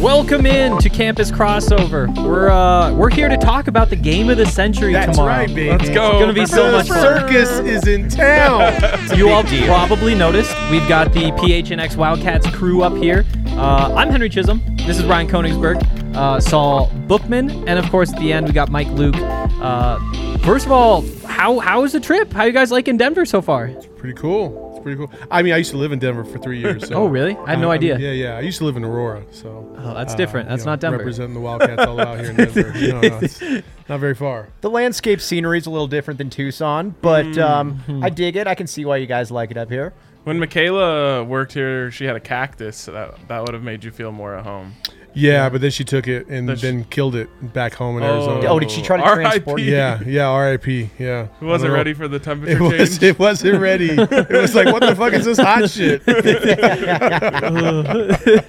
Welcome in to Campus Crossover. We're uh, we're here to talk about the game of the century That's tomorrow. right, baby. Let's go. It's gonna be so The much fun. circus is in town. You all probably noticed we've got the PHNX Wildcats crew up here. Uh, I'm Henry Chisholm. This is Ryan Koenigsberg, uh, Saul Bookman, and of course at the end we got Mike Luke. Uh, first of all, how how is the trip? How you guys liking Denver so far? It's pretty cool. It's pretty cool. I mean, I used to live in Denver for three years. So Oh, really? I had no I'm- idea. Yeah, yeah. I used to live in Aurora, so. Oh, that's uh, different. That's you know, not Denver. Representing the Wildcats all out here in Denver. You know, no, it's not very far. The landscape scenery is a little different than Tucson, but um, Mm-hmm. I dig it. I can see why you guys like it up here. When Michaela worked here, she had a cactus. So that that would have made you feel more at home. Yeah, but then she took it and Does she- then killed it back home in Oh. Arizona. Oh, did she try to R.I.P.. transport it? Yeah, yeah. R.I.P. Yeah. It wasn't don't know. ready for the temperature It was. change. It wasn't ready. it was like, what the fuck is this hot shit?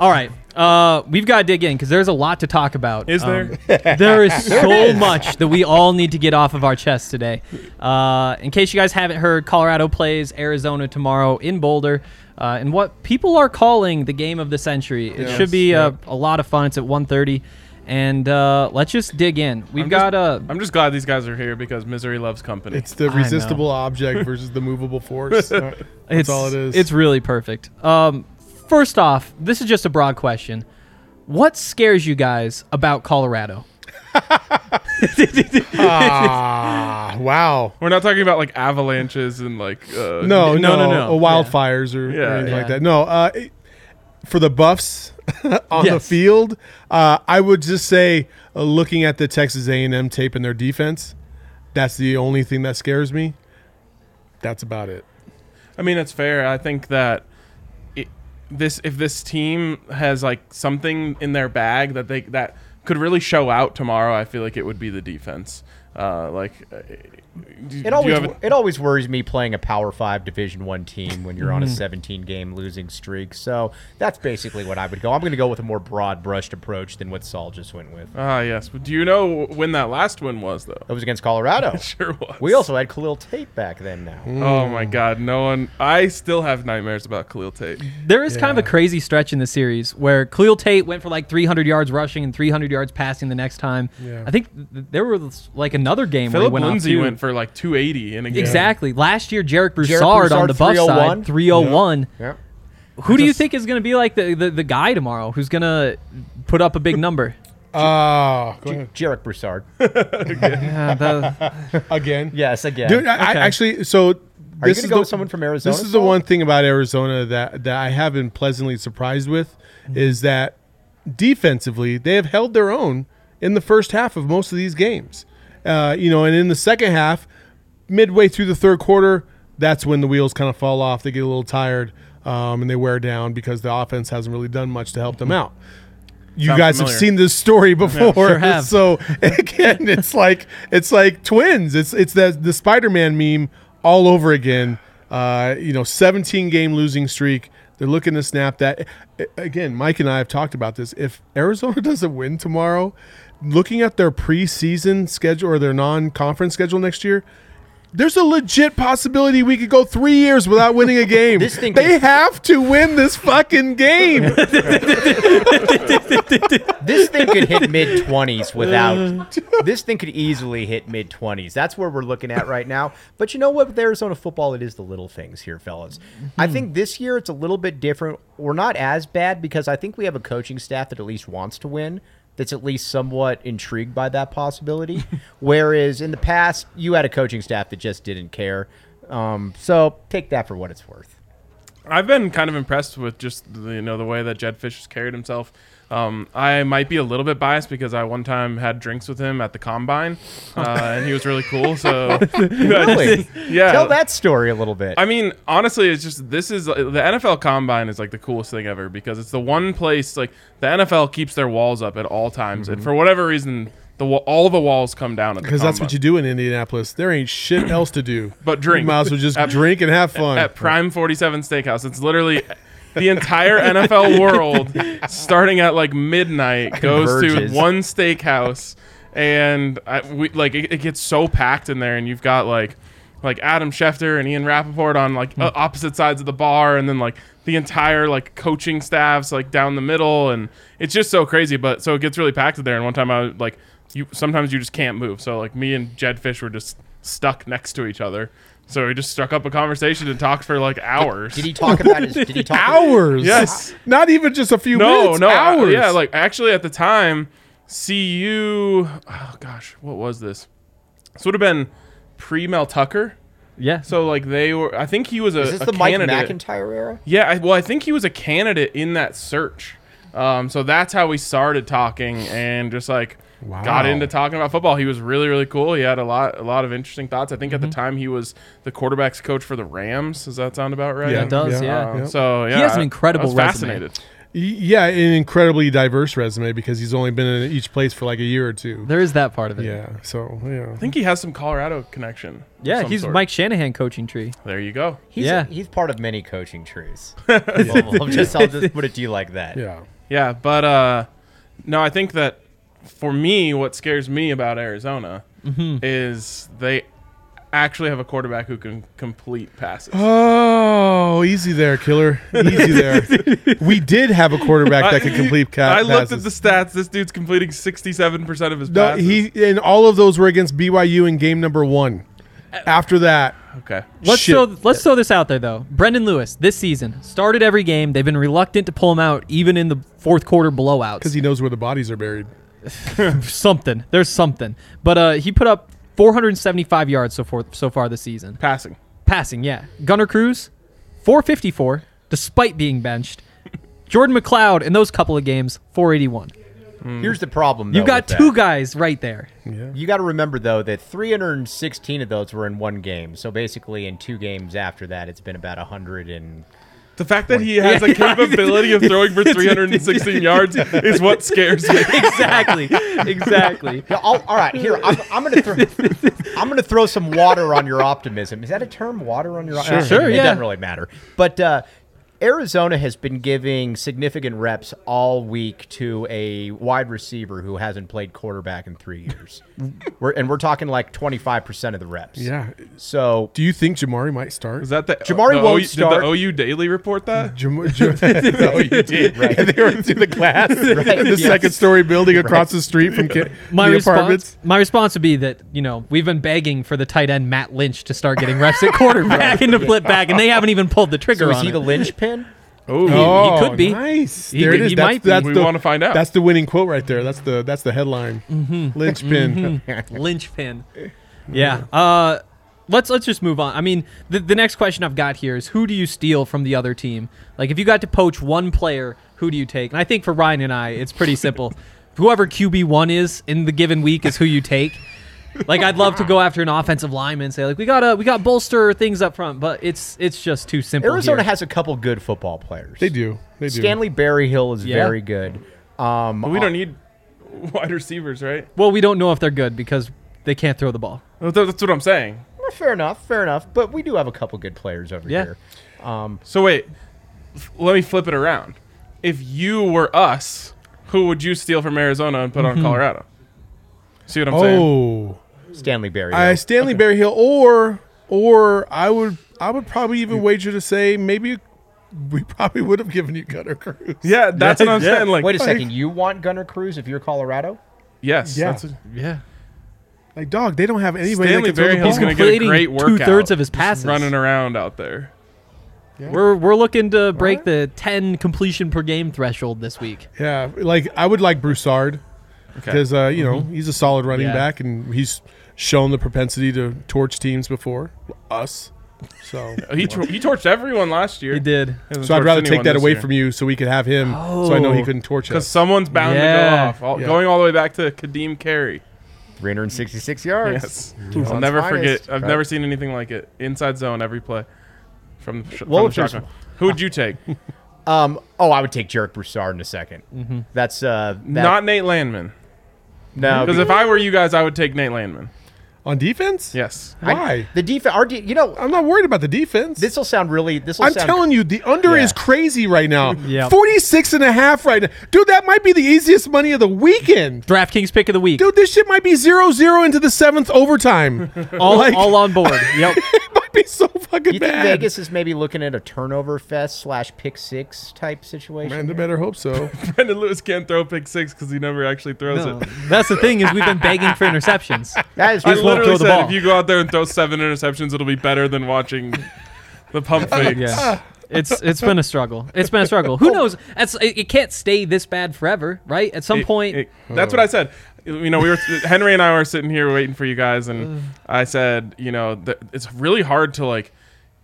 All right. Uh, we've got to dig in because there's a lot to talk about. Is Um, there is so much that we all need to get off of our chests today. Uh, in case you guys haven't heard, Colorado plays Arizona tomorrow in Boulder. Uh, and what people are calling the game of the century. It Yes, should be yeah. a, a lot of fun. It's at 1.30. And uh, let's just dig in. We've I'm got just, uh, I'm just glad these guys are here because misery loves company. It's the I resistible object versus the movable force. Uh, That's it's, all it is. It's really perfect. Um, first off, this is just a broad question. What scares you guys about Colorado? ah, wow. We're not talking about like avalanches and like uh, No, no, no, no, no, no. wildfires or, or Yeah. anything like that. No, uh, it- for the Buffs on the field, uh, I would just say, uh, looking at the Texas A&M tape and their defense, that's the only thing that scares me. That's about it. I mean, it's fair. I think that it, this if this team has like something in their bag that they that could really show out tomorrow, I feel like it would be the defense. Uh, like, uh, do- do It always a- it always worries me playing a Power Five Division One team when you're on a Mm-hmm. 17 game losing streak. So that's basically what I would go. I'm going to go with a more broad brushed approach than what Saul just went with. Ah, yes. But do you know when that last win was, though? It was against Colorado. sure was. We also had Khalil Tate back then. Now Oh my God! No one. I still have nightmares about Khalil Tate. There is kind of a crazy stretch in the series where Khalil Tate went for like 300 yards rushing and 300 yards passing the next time. Yeah. I think there was like another game where Phillip he went Lindsay off went for like 280 in a game. Exactly. Last year, Jarek Broussard, Jarek on the Broussard, buff side, 301. 301. yeah. Who do you think is going to be like the, the, the guy tomorrow who's going to put up a big number? Ah, go ahead. Jarek Broussard. Yeah, the- again. yes, again. Dude, I, I actually, so Are you this going to is go the- with someone from Arizona? This is the one thing about Arizona that that I have been pleasantly surprised with Mm-hmm. is that defensively they have held their own in the first half of most of these games. Uh, you know, and in the second half, midway through the third quarter, that's when the wheels kind of fall off. They get a little tired um, and they wear down because the offense hasn't really done much to help them out. You Sounds guys familiar. have seen this story before, sure have. so again, it's like it's like twins. It's it's that the Spider-Man meme all over again. Uh, you know, 17 game losing streak. They're looking to snap that. Again, Mike and I have talked about this. If Arizona doesn't win tomorrow, looking at their preseason schedule or their non-conference schedule next year, there's a legit possibility we could go three years without winning a game. This thing they have to win this fucking game. this thing could hit mid 20s without this thing could easily hit mid 20s that's where we're looking at right now. But you know what? With arizona football it is the little things here fellas. I hmm. think this year it's a little bit different. We're not as bad because i think we have a coaching staff that at least wants to win that's at least somewhat intrigued by that possibility. Whereas in the past you had a coaching staff that just didn't care. Um, so take that for what it's worth I've been kind of impressed with just the, you know the way that Jedd Fisch has carried himself. Um, I might be a little bit biased because I one time had drinks with him at the combine, uh, and he was really cool. So really yeah, tell that story a little bit I mean, honestly, it's just this is the NFL Combine is like the coolest thing ever because it's the one place like the NFL keeps their walls up at all times, Mm-hmm. and for whatever reason, the all the walls come down at Because that's what you do in Indianapolis. There ain't shit else to do. But drink. You might as well just At- drink and have fun. at Prime 47 Steakhouse. It's literally the entire NFL world, starting at like midnight, goes Converges. to one steakhouse, and I, we like it, it gets so packed in there, and you've got like like Adam Schefter and Ian Rapoport on like Hmm. uh, opposite sides of the bar, and then like the entire like coaching staffs like down the middle, and it's just so crazy. But so it gets really packed in there. And one time I was like, you sometimes you just can't move. So like me and Jedd Fisch were just stuck next to each other. So we just struck up a conversation and talked for like hours. did he talk about his did he talk hours. Yes. Not even just a few no, minutes. no, I- hours. yeah, like actually at the time, CU. Oh gosh, what was this? This would have been pre Mel Tucker. Yeah. So like they were. I think he was a, Is this a the Mike. MacIntyre era? Yeah, I, well, I think he was a candidate in that search. Um, so that's how we started talking and just like got into talking about football. He was really, really cool. He had a lot, a lot of interesting thoughts. I think Mm-hmm. at the time he was the quarterbacks coach for the Rams. Does that sound about right? Yeah, It does, yeah. Um, So yeah, he has an incredible I was fascinated. Y- Yeah, an incredibly diverse resume because he's only been in each place for like a year or two. There is that part of it. Yeah, so yeah. I think he has some Colorado connection. Yeah, he's sort. Mike Shanahan coaching tree. There you go. He's Yeah. he's part of many coaching trees. I'll, I'll just I'll just put it to you like that. Yeah. Yeah, but uh, no, I think that for me, what scares me about Arizona Mm-hmm. is they actually have a quarterback who can complete passes. Oh, easy there, killer. Easy there. we did have a quarterback that could complete ca- I looked at the stats. This dude's completing sixty-seven percent of his No, passes. he and all of those were against BYU in game number one. After that, okay. Let's Shit. throw let's throw this out there though. Brendan Lewis this season started every game. They've been reluctant to pull him out even in the fourth quarter blowouts. because he knows where the bodies are buried. something. There's something. But uh, he put up 475 yards so far so far this season. Passing. Passing, yeah. Gunnar Cruz, 454, despite being benched. Jordan McCloud in those couple of games, 481. Here's the problem. Though, You've got with two that. guys right there. You got to remember though that 316 of those were in one game. So basically, in two games after that, it's been about 100 and. The fact that he has a capability of throwing for 316 yards is what scares me. exactly. Exactly. Yeah, all right, here I'm, I'm gonna throw I'm gonna throw some water on your optimism. Is that a term? Water on your sure, Sure, It yeah. doesn't really matter. But uh, Arizona has been giving significant reps all week to a wide receiver who hasn't played quarterback in three years. we're, and we're talking like 25 percent of the reps. Yeah. So Do you think Jamarye might start? Is that the Jamarye the won't OU, start. Did the OU Daily report that? Jam- Jam- oh, you did. Right. they were through the glass, Right, in the yes. second story building across the street from ki- My the response, apartments. my response would be that you know we've been begging for the tight end Matt Lynch to start getting reps at quarterback and to flip back, and they haven't even pulled the trigger so is on he it. the linchpin? Oh, Oh, could be. Nice. He there could- it is. he that's, might be. that's We the- wanna find out. That's the winning quote right there. That's the that's the headline. Mm-hmm. Linchpin. linchpin. Yeah. Uh, let's let's just move on. I mean, the the next question I've got here is who do you steal from the other team? Like if you got to poach one player, who do you take? And I think for Ryan and I, it's pretty simple. Whoever QB one is in the given week is who you take. Like I'd love to go after an offensive lineman and say like we gotta we got bolster things up front, but it's it's just too simple. Arizona here. has a couple good football players. They do. They do. Stanley Berryhill is Yeah. very good. Um, But we don't need wide receivers, right? well, we don't know if they're good because they can't throw the ball. Well, That's what I'm saying. uh, fair enough, fair enough. But we do have a couple good players over Yeah. here. Um, So wait, f- let me flip it around. If you were us, who would you steal from Arizona and put on Colorado? See what I'm saying? Oh, Stanley Berryhill. I Stanley Berryhill, or or I would I would probably even wager to say maybe we probably would have given you Gunnar Cruz. Yeah, that's what I'm Yeah. saying. Like, Wait a like- second. You want Gunnar Cruz if you're Colorado? yes, Yeah. that's what, Yeah. Like dog, they don't have anybody Stanley that can Berryhill's going to get a Completing great workout. two-thirds of his just passes. running around out there. We're we're looking to break the 10 completion per game threshold this week. Yeah, like I would like Broussard Okay. because uh, you know he's a solid running Yeah. back and he's shown the propensity to torch teams before us. So. He, tor- he torched everyone last year. He did. So I'd rather take that away from you so we could have him. So I know he Oh. couldn't torch Because us. someone's bound to go off. All, Yeah. Going all the way back to Ka'Deem Carey. 366 yards. Yes. Tucson's I'll never finest, forget. I've right? never seen anything like it. Inside zone every play. From the, sh- Well, from the shotgun. Who would you take? Um, oh, I would take Jarek Broussard in a 2nd Mm-hmm. That's uh, that, Not Nate Landman. no. Because if I were you guys, I would take Nate Landman. On defense? Yes. I- Why? the defense? Our de- you know, I'm not worried about the defense. this will sound really. This will I'm sound. telling you, the under Yeah. is crazy right now. Yep. 46 and a half right now. Dude, that might be the easiest money of the weekend. DraftKings pick of the week. Dude, this shit might be 0 0 into the seventh overtime. all, like- all on board. Yep. It might be so fucking You think bad. Vegas is maybe looking at a turnover fest slash pick six type situation? Man, they better hope so. Brendan Lewis can't throw pick six because he never actually throws No, it. that's the thing is we've been begging for interceptions. that is I literally throw the said ball. if you go out there and throw seven interceptions, it'll be better than watching the pump fakes. Yeah. It's it's been a struggle. It's been a struggle. Who knows? It's, it, it can't stay this bad forever, right? At some It- point, it- that's what I said. You know, we were Henry and I were sitting here waiting for you guys, and mm. I said, you know, it's really hard to like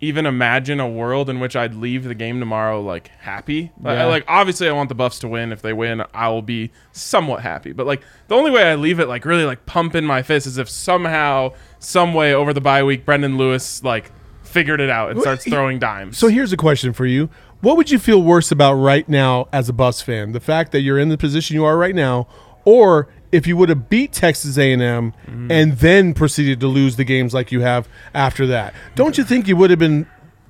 even imagine a world in which I'd leave the game tomorrow like happy. Like, Yeah. like obviously, I want the Buffs to win. If they win, I will be somewhat happy. But like the only way I leave it like really like pumping my fist is if somehow, some way over the bye week, Brendan Lewis like figured it out and starts throwing dimes. So here's a question for you. What would you feel worse about right now as a Bus fan? The fact that you're in the position you are right now, or if you would have beat Texas A&M and then proceeded to lose the games like you have after that? Don't you think you would have been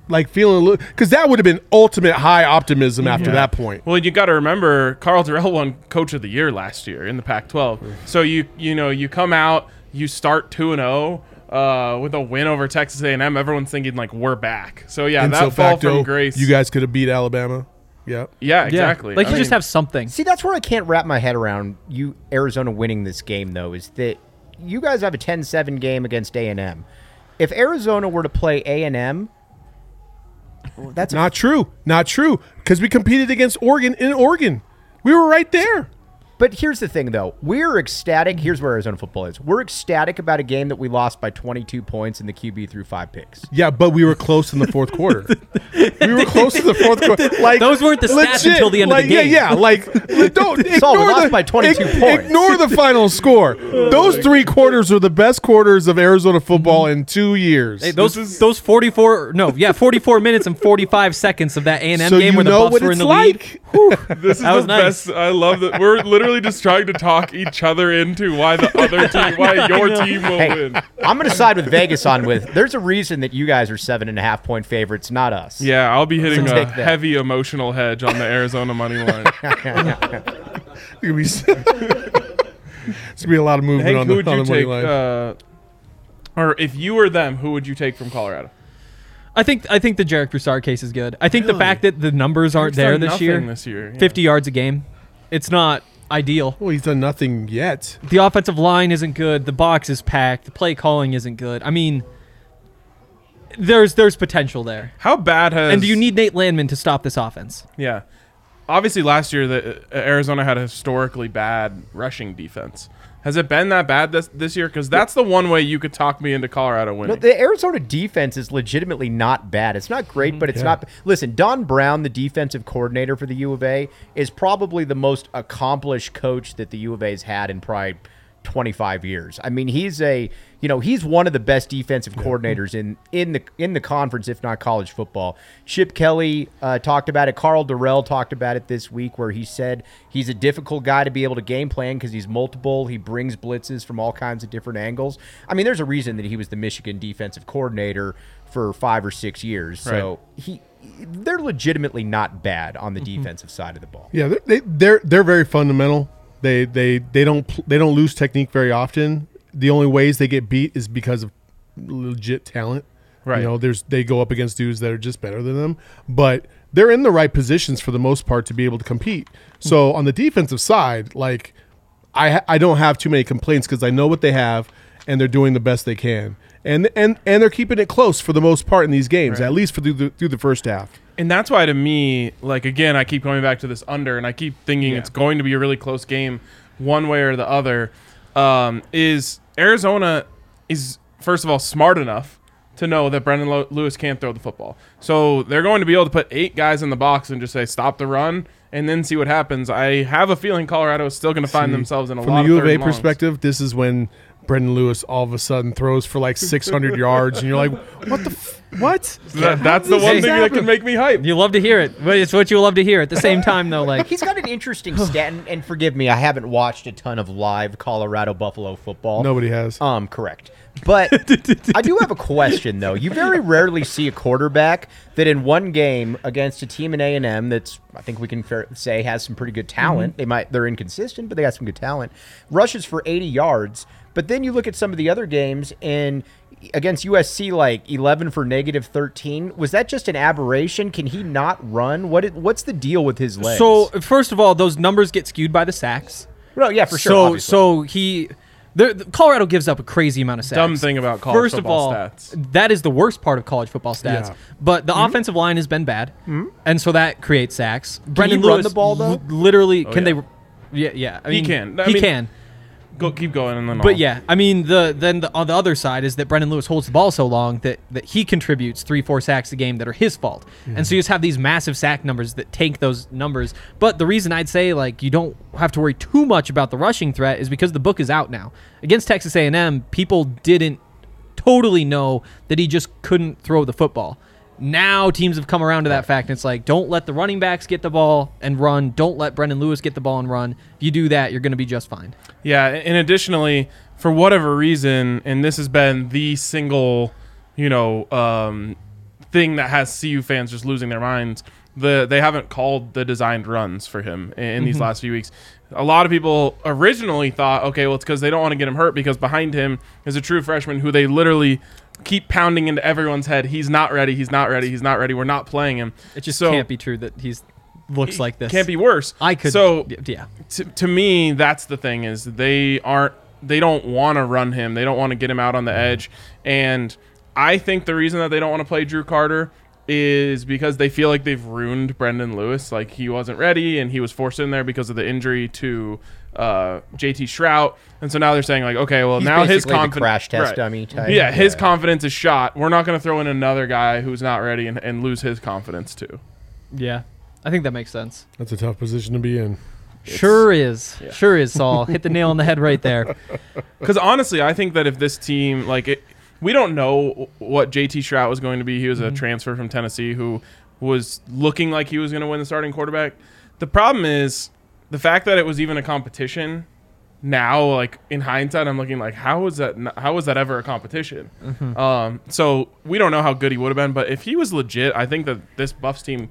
like feeling a little because that would have been ultimate high optimism after that point. Well, you got to remember, Karl Dorrell won Coach of the Year last year in the Pac-12. So you you know you come out, you start two and zero uh, with a win over Texas A&M. Everyone's thinking like we're back. So yeah, And that so fall facto, from grace. you guys could have beat Alabama. Yep. yeah, yeah, exactly. Like I you just have something. See, that's where I can't wrap my head around you Arizona winning this game though is that you guys have a 10-7 game against A&M. If Arizona were to play A&M, well, that's a Not true. Not true. Because we competed against Oregon in Oregon. We were right there. But here's the thing, though. We're ecstatic. Here's where Arizona football is. We're ecstatic about a game that we lost by 22 points and the QB threw five picks. Yeah, but we were close in the fourth quarter. we were close to the fourth quarter. Like Those weren't the stats until the end of the game. Yeah, yeah. Like don't all, we ignore lost the, by 22 ig- points. Ignore the final score. Those three quarters were the best quarters of Arizona football in two years. Hey, those those 44 no yeah 44 minutes and 45 seconds of that A&M so game where the know Buffs were in the lead. like. this is That the was nice. best. I love that we're literally just trying to talk each other into why the other team, why your team will Hey, win. I'm going to side with Vegas on with. There's a reason that you guys are seven and a half point favorites, not us. Yeah, I'll be hitting So a heavy emotional hedge on the Arizona money line. It's gonna be, it's gonna be a lot of movement Hank, on who the, would on you the money take? line. Uh, or if you were them, who would you take from Colorado? I think I think the Jarek Broussard case is good. I think the fact that the numbers aren't there this year, This year, yeah. 50 yards a game, it's not ideal. well, he's done nothing yet. The offensive line isn't good. The box is packed. The play calling isn't good. I mean, there's there's potential there. How bad has? And do you need Nate Landman to stop this offense? Yeah, obviously last year the uh, Arizona had a historically bad rushing defense. Has it been that bad this this year? Because that's the one way you could talk me into Colorado winning. No, the Arizona defense is legitimately not bad. It's not great, mm-hmm. but it's not. Listen, Don Brown, the defensive coordinator for the U of A, is probably the most accomplished coach that the U of A's had in probably 25 years. I mean, he's a you know he's one of the best defensive coordinators in in the in the conference, if not college football. Chip Kelly uh, talked about it. Karl Dorrell talked about it this week, where he said he's a difficult guy to be able to game plan because he's multiple. He brings blitzes from all kinds of different angles. I mean, there's a reason that he was the Michigan defensive coordinator for five or six years. So he. They're legitimately not bad on the defensive side of the ball. Yeah, they're, they, they're they're very fundamental. They they they don't they don't lose technique very often. The only ways they get beat is because of legit talent. Right. You know, there's they go up against dudes that are just better than them, but they're in the right positions for the most part to be able to compete. So on the defensive side, like I I don't have too many complaints because I know what they have and they're doing the best they can. And and and they're keeping it close for the most part in these games, at least for through the, through the first half. And that's why to me, like again, I keep going back to this under, and I keep thinking it's going to be a really close game, one way or the other. Um, is Arizona is first of all smart enough to know that Brendan Lo- Lewis can't throw the football, so they're going to be able to put eight guys in the box and just say stop the run, and then see what happens. I have a feeling Colorado is still going to find See, themselves in a lot. from lot the U of third A longs. perspective, this is when Brendan Lewis all of a sudden throws for like 600 yards, and you're like, "What the f- what?" That- that's the one this thing that can make me hype. You love to hear it, but it's what you love to hear. At the same time, though, like He's got an interesting stat, and, and forgive me, I haven't watched a ton of live Colorado Buffalo football. Nobody has. Um, correct. But I do have a question though. You very rarely see a quarterback that in one game against a team in A and M that's I think we can fair, say has some pretty good talent. They might they're inconsistent, but they got some good talent. Rushes for 80 yards. But then you look at some of the other games and against USC like 11 for negative 13. Was that just an aberration? Can he not run? What what's the deal with his legs? so. First of all, those numbers get skewed by the sacks. well, yeah, for sure. So obviously. so he. The, the- Colorado gives up a crazy amount of sacks. Dumb thing about college First football of all, stats. that is the worst part of college football stats. Yeah. But the mm-hmm. offensive line has been bad, mm-hmm. and so that creates sacks. Brendan he run Lewis the ball, though? li- literally, oh, can yeah. they? Yeah, yeah. I He can. I he mean, can. Go, keep going, and then But I'll- yeah, I mean the then the, on the other side is that Brendan Lewis holds the ball so long that that he contributes three four sacks a game that are his fault, and so you just have these massive sack numbers that tank those numbers. But the reason I'd say like you don't have to worry too much about the rushing threat is because the book is out now against Texas A&M. People didn't totally know that he just couldn't throw the football. Now teams have come around to that fact, and it's like, don't let the running backs get the ball and run. Don't let Brendan Lewis get the ball and run. If you do that, you're going to be just fine. Yeah, and additionally, for whatever reason, and this has been the single, you know, um, thing that has CU fans just losing their minds. The they haven't called the designed runs for him in, in these last few weeks. A lot of people originally thought, okay, well, it's because they don't want to get him hurt because behind him is a true freshman who they literally keep pounding into everyone's head. He's not ready. He's not ready. He's not ready. We're not playing him. It just So- can't be true that he's looks like this. Can't be worse. I could. So yeah. to, to me that's the thing is they aren't they don't want to run him they don't want to get him out on the edge and i think the reason that they don't want to play drew carter is because they feel like they've ruined brendan lewis like he wasn't ready and he was forced in there because of the injury to uh, jt shrout and so now they're saying like okay well He's now his basically the confidence crash test dummy type. yeah his Yeah. confidence is shot we're not going to throw in another guy who's not ready and, and lose his confidence too Yeah. I think that makes sense. That's a tough position to be in. sure is. Sure is, Saul. Hit the nail on the head right there. Because honestly, I think that if this team, like, it, we don't know what JT Shrout was going to be. He was a transfer from Tennessee who was looking like he was going to win the starting quarterback. The problem is the fact that it was even a competition. Now, like in hindsight, I'm looking like, how was that? How was that ever a competition? Um, so we don't know how good he would have been, but if he was legit, I think that this Buffs team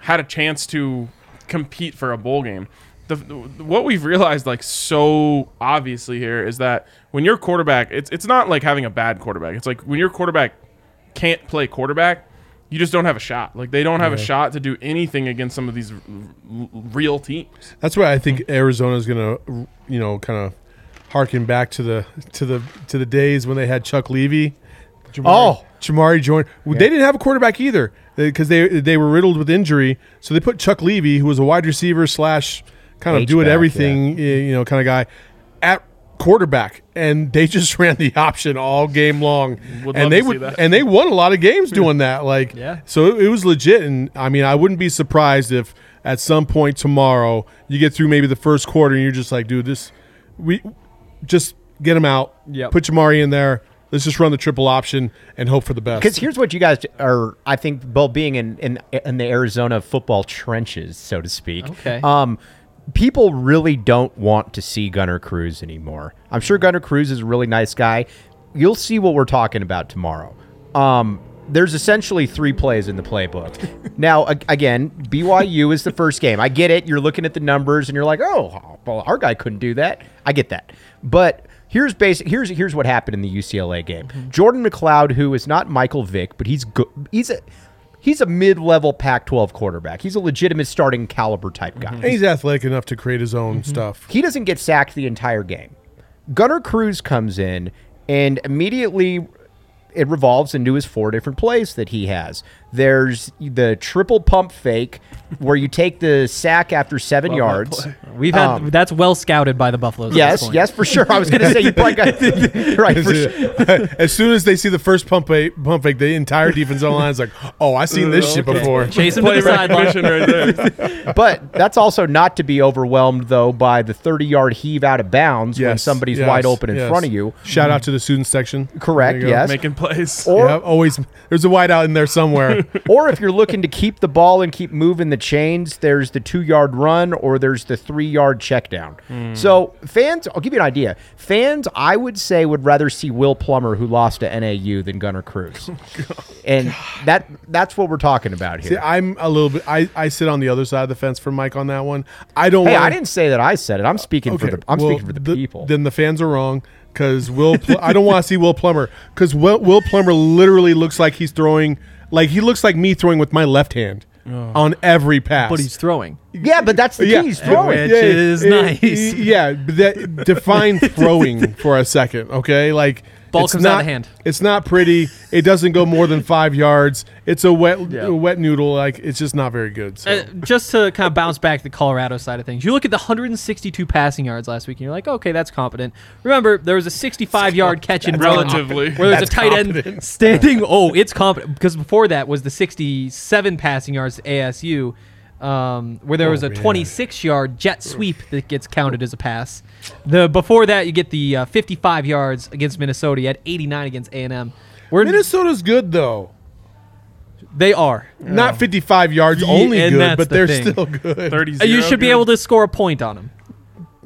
had a chance to compete for a bowl game. The, what we've realized like so obviously here is that when your quarterback it's it's not like having a bad quarterback. It's like when your quarterback can't play quarterback, you just don't have a shot. Like they don't have a shot to do anything against some of these r- r- real teams. That's why I think Arizona is going to, you know, kind of harken back to the to the to the days when they had Chuck Levy. Jamarye, Oh. Jamarye joined. They didn't have a quarterback either because they they were riddled with injury. So they put Chuck Levy, who was a wide receiver slash kind of do it everything, y- you know, kind of guy, at quarterback, and they just ran the option all game long, Would and they would and they won a lot of games doing that. Like, Yeah. so it, it was legit, and I mean, I wouldn't be surprised if at some point tomorrow you get through maybe the first quarter and you're just like, dude, this we just get him out, Yep. put Jamarye in there. Let's just run the triple option and hope for the best. Because here's what you guys are, I think, well, being in, in in the Arizona football trenches, so to speak. Okay. Um, people really don't want to see Gunnar Cruz anymore. I'm sure Gunnar Cruz is a really nice guy. You'll see what we're talking about tomorrow. Um, there's essentially three plays in the playbook. now, again, BYU is the first game. I get it. You're looking at the numbers and you're like, oh, well, our guy couldn't do that. I get that. But here's basic. Here's here's what happened in the UCLA game. Jordan McCloud, who is not Michael Vick, but he's good. He's a he's a mid-level Pac-12 quarterback. He's a legitimate starting caliber type guy. And he's athletic enough to create his own Mm-hmm. stuff. He doesn't get sacked the entire game. Gunnar Cruz comes in and immediately it revolves into his four different plays that he has. There's the triple pump fake where you take the sack after seven yards. We've had Um, that's well scouted by the Buffaloes. at this Yes, point. yes, for sure. I was going to say you probably got right. For sure. as soon as they see the first pump fake, pump fake, the entire defensive line is like, "Oh, I seen this shit before." Chase him to Play the sideline. right there. But that's also not to be overwhelmed though by the 30 yard heave out of bounds when somebody's yes, wide open in yes. front of you. Shout out to the student section. Correct. There. Yes. Making plays. Or yeah, always there's a wide out in there somewhere. or if you're looking to keep the ball and keep moving the chains, there's the two yard run or there's the three yard check down. Hmm. So fans, I'll give you an idea. Fans, I would say, would rather see Will Plummer, who lost to NAU, than Gunnar Cruz. Oh, and that that's what we're talking about See, here. I'm a little bit. I, I sit on the other side of the fence for Mike on that one. I don't. hey, wanna- I didn't say that I said it. I'm speaking for the I'm well, speaking for the, people. Then the fans are wrong because Will. Pl- I don't want to see Will Plummer because Will, Will Plummer literally looks like he's throwing like he looks like me throwing with my left hand oh. on every pass. But he's throwing. yeah, but that's the yeah, key. He's throwing. Which is nice. Yeah, but that define throwing for a second, okay? Like Ball it's comes out not, of hand. It's not pretty. It doesn't go more than five yards. It's a wet, Yeah. a wet noodle. Like it's just not very good. So. Uh, just to kind of bounce back the Colorado side of things, you look at the 162 passing yards last week, and you're like, okay, that's competent. Remember, there was a 65 yard catch in Relatively. where there's a tight competent. end standing. Oh, it's competent because before that was the 67 passing yards to ASU, um, where there was Oh, a man. 26 yard jet sweep that gets counted as a pass. The before that, you get the uh, 55 yards against Minnesota. You had 89 against A and M. We're Minnesota's good though. they are. Not 55 yards Ye- only and good, but the they're thing. still good. 30 Uh, You should be able to score a point on them.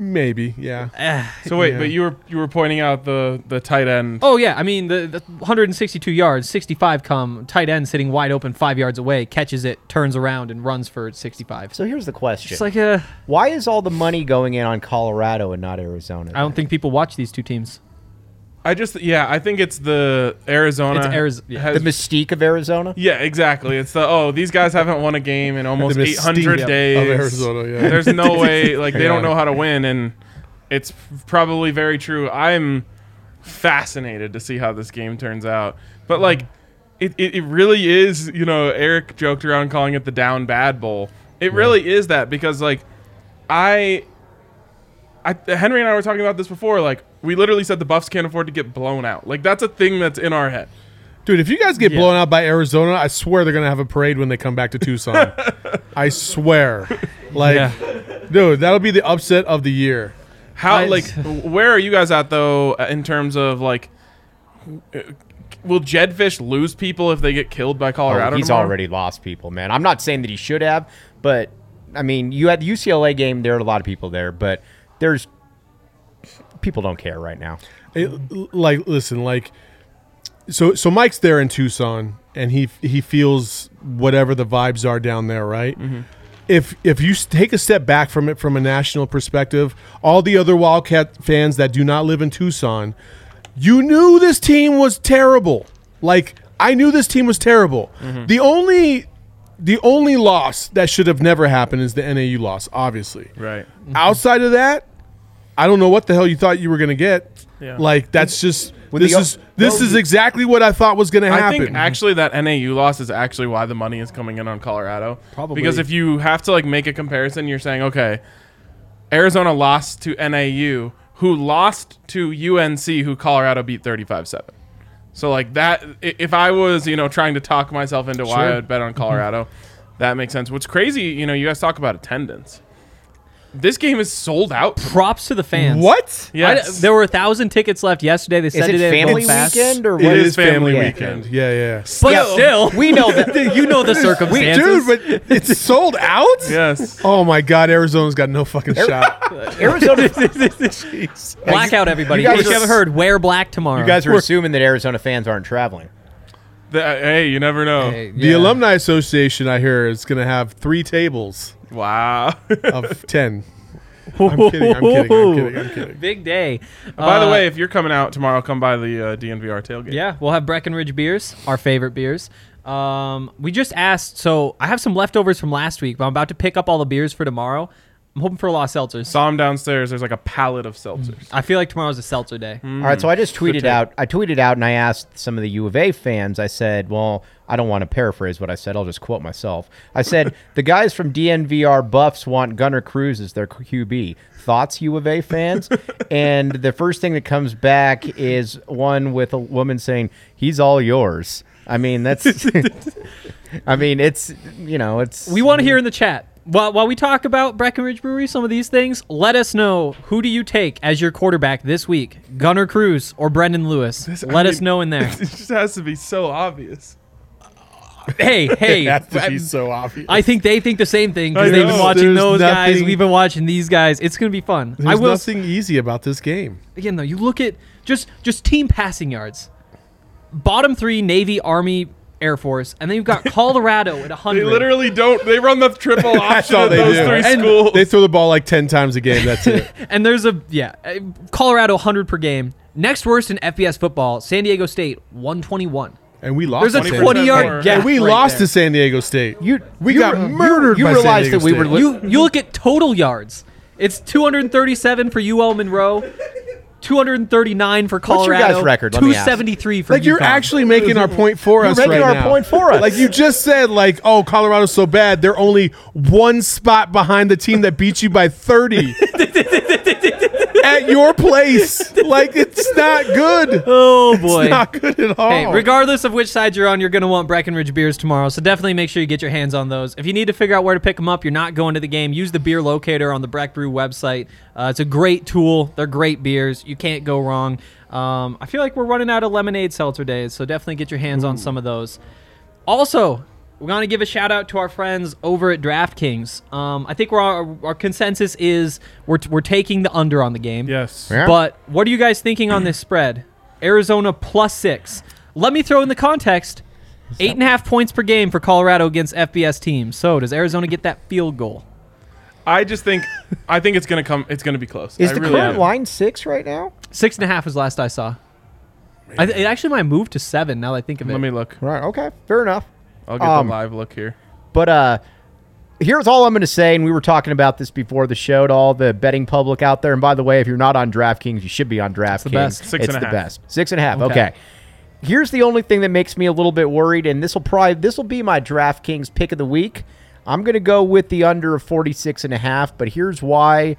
Maybe, yeah. So wait, Yeah. but you were you were pointing out the the tight end. Oh yeah, I mean the, the 162 yards, 65 come tight end sitting wide open five yards away, catches it, turns around and runs for 65. So here's the question: It's like a, Why is all the money going in on Colorado and not Arizona? I don't think people watch these two teams. I just yeah, I think it's the Arizona. It's Ariz- yeah. has- the mystique of Arizona. yeah, exactly. It's the oh these guys haven't won a game in almost The 800 mystique days of Arizona, yeah. There's no way like they don't know how to win, and it's probably very true. I'm fascinated to see how this game turns out, but mm-hmm. like. It, it, it really is, you know, Eric joked around calling it the down bad bowl. It really is that because like I I, Henry and I were talking about this before. Like, we literally said the Buffs can't afford to get blown out. Like, that's a thing that's in our head. Dude, if you guys get Yeah. blown out by Arizona, I swear they're gonna have a parade when they come back to Tucson. I swear. Like, Yeah. dude, that'll be the upset of the year. How, I- like, where are you guys at though uh, in terms of like, uh, will Jedd Fisch lose people if they get killed by Colorado? Oh, he's tomorrow? already lost people, man. I'm not saying that he should have, but I mean, you had the UCLA game. There are a lot of people there, but there's people don't care right now. It- like, listen, like, so so Mike's there in Tucson, and he he feels whatever the vibes are down there, right? Mm-hmm. If if you take a step back from it from a national perspective, all the other Wildcat fans that do not live in Tucson, you knew this team was terrible. Like I knew this team was terrible. Mm-hmm. The only the only loss that should have never happened is the NAU loss, obviously. Right. Outside of that, I don't know what the hell you thought you were going to get. Yeah. Like that's just When this the- is this is exactly what I thought was going to I happen. think actually that NAU loss is actually why the money is coming in on Colorado. Probably. because if you have to like make a comparison, you're saying okay, Arizona lost to NAU, who lost to UNC, who Colorado beat 35 7. So, like that, i- if I was, you know, trying to talk myself into why I would bet on mm-hmm. Colorado, that makes sense. What's crazy, you know, you guys talk about attendance. This game is sold out. Props to the fans. What? I- Yes. there were a thousand tickets left yesterday. They Is said it it family fast. weekend or It what? is family family weekend. Yeah, yeah. But Still, still, we know that- you know the circumstances. Dude, but it's sold out? Yes. Oh my God, Arizona's got no fucking shot. Arizona. Jeez. Blackout, everybody. you In guys case you haven't heard, wear black tomorrow. You guys are assuming that Arizona fans aren't traveling. The- hey, you never know. Hey, The. Alumni Association, I hear, is going to have three tables Wow. of 10. I'm kidding. I'm kidding. I'm kidding. I'm kidding. Big day. By the Uh, way, if you're coming out tomorrow, come by the uh, DNVR tailgate. Yeah, we'll have Breckenridge beers, our favorite beers. Um, we just asked, so I have some leftovers from last week, but I'm about to pick up all the beers for tomorrow. I'm hoping for a lot of seltzers. Saw him downstairs. There's like a pallet of seltzers. Mm. I feel like tomorrow's a seltzer day. Mm. All right, so I just tweeted take. out. I tweeted out, and I asked some of the U of A fans. I said, "Well, I don't want to paraphrase what I said. I'll just quote myself. I said the guys from DNVR Buffs want Gunnar Cruz as their QB. Thoughts, U of A fans? and the first thing that comes back is one with a woman saying, "He's all yours." I mean, that's. I mean, it's you know, it's. We want to hear in the chat. While, while we talk about Breckenridge Brewery, some of these things, let us know who do you take as your quarterback this week, Gunnar Cruz or Brendan Lewis? This- I let us mean- know in there. it just has to be so obvious. hey, hey, It has to I- be so obvious. I think they think the same thing because they've been watching There's those guys. We've been watching these guys. It's gonna be fun. There's I will nothing easy about this game. again though. You look at just just team passing yards. Bottom three: Navy, Army, Air Force, and then you've got Colorado at 100. They 100. literally don't. They run the triple option at they those do. three And schools. They throw the ball like 10 times a game. That's it. And there's a yeah, uh, Colorado 100 per game. Next worst in FBS football, San Diego State 121. And we lost. There's a to San 20 Diego. yard gap. And we right lost there. to San Diego State. You, we you got re- murdered. You, by you San realize Diego that we were. Li- You you look at total yards. It's 237 for UL Monroe, 239 for Colorado. What's your guys' record? Let me ask. 273 for Colorado. like you're UConn. actually making our point for us making right our now. point for us. Like you just said, like, oh, Colorado's so bad. They're only one spot behind the team that beat you by 30 at your place. Like it's not good. Oh boy. It's not good at all. Hey, regardless of which side you're on, you're going to want Breckenridge beers tomorrow. So definitely make sure you get your hands on those. If you need to figure out where to pick them up, you're not going to the game, use the beer locator on the Breck Brew website. Uh, it's a great tool. They're great beers. You can't go wrong. Um, I feel like we're running out of lemonade seltzer days, so definitely get your hands on some of those. Also, we're going to give a shout out to our friends over at DraftKings. Um, I think we're our, our consensus is we're, we're taking the under on the game. yes. Yeah. But what are you guys thinking on this spread? Arizona plus six. Let me throw in the context. Eight and a half points per game for Colorado against FBS teams. So does Arizona get that field goal? I just think. I think it's gonna come. It's gonna be close. is I the really current do. line six right now? Six and a half was last I saw. I th- it actually might move to seven now that I think of it. Let me look. Right. Okay. Fair enough. I'll get Um, the live look here. But uh here's all I'm going to say and we were talking about this before the show to all the betting public out there and by the way if you're not on DraftKings you should be on DraftKings. the best. Six it's and a half. best. 6 and a half. Okay. Okay. Here's the only thing that makes me a little bit worried and this will probably this will be my DraftKings pick of the week. I'm going to go with the under of 46 and a half, but here's why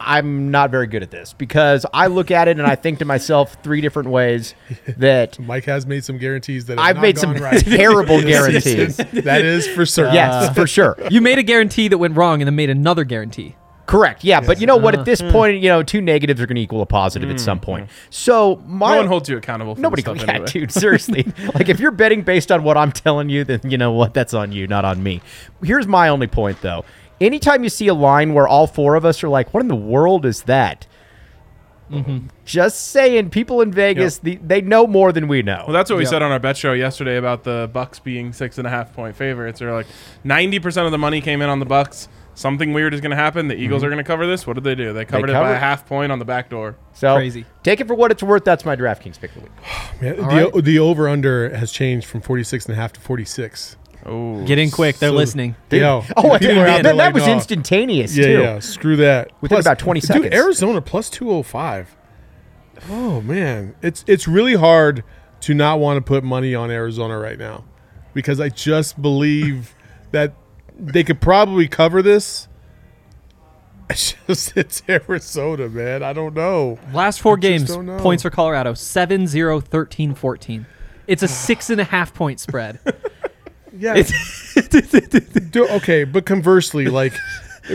I'm not very good at this because I look at it and I think to myself three different ways that Mike has made some guarantees that have I've not made gone some right. terrible guarantees. that is for certain. yes, for sure. You made a guarantee that went wrong and then made another guarantee. Correct. Yeah, but you know what? At this Uh-huh. point, you know, two negatives are going to equal a positive at some point. So my No one holds you accountable. For nobody. this stuff Yeah, anyway. dude. Seriously, like if you're betting based on what I'm telling you, then you know what? That's on you, not on me. Here's my only point, though. Anytime you see a line where all four of us are like, "What in the world is that?" Mm-hmm. Just saying, people in Vegas, the, they know more than we know. Well, that's what we Yep. said on our bet show yesterday about the Bucs being six and a half point favorites. They're like ninety percent of the money came in on the Bucs. Something weird is going to happen. The Eagles mm-hmm. are going to cover this. What did they do? They covered it by covered- a half point on the back door. so Crazy. Take it for what it's worth. That's my DraftKings pick of the week. Man, the, right. the over under has changed from 46 and a half to 46. Oh, Get in quick. They're So- listening. Yo, Oh, people are out that, there that like, was no. instantaneous Yeah, too. yeah. Screw that. Within about 20 dude, seconds. Arizona plus 205. Oh man, it's it's really hard to not want to put money on Arizona right now because I just believe that they could probably cover this. It's just it's Arizona, man. I don't know. Last four just games, don't know. points for Colorado 7 0, 13 14. It's a six and a half point spread. Yeah. Do, okay, but conversely, like,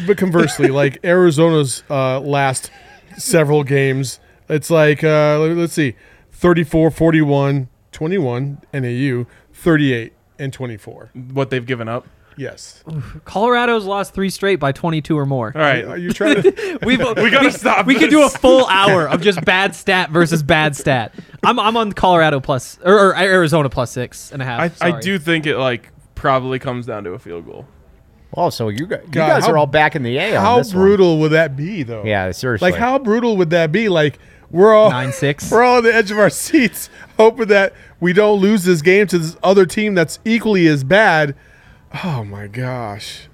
but conversely, like Arizona's uh, last several games, it's like uh, let- let's see, 34, 41, 21 NAU, 38 and 24. What they've given up. Yes. Colorado's lost three straight by 22 or more. All right. Are you trying to? We've, we gotta stop We could do a full hour of just bad stat versus bad stat. I'm, I'm on Colorado plus or, or Arizona plus six and a half. I, I do think it like probably comes down to a field goal. Oh, so you guys, you God, guys how- are all back in the A on how this one. brutal would that be, though? Yeah, seriously. Like, how brutal would that be? Like, we're all Nine six. We're all on the edge of our seats, hoping that we don't lose this game to this other team that's equally as bad. Oh my gosh.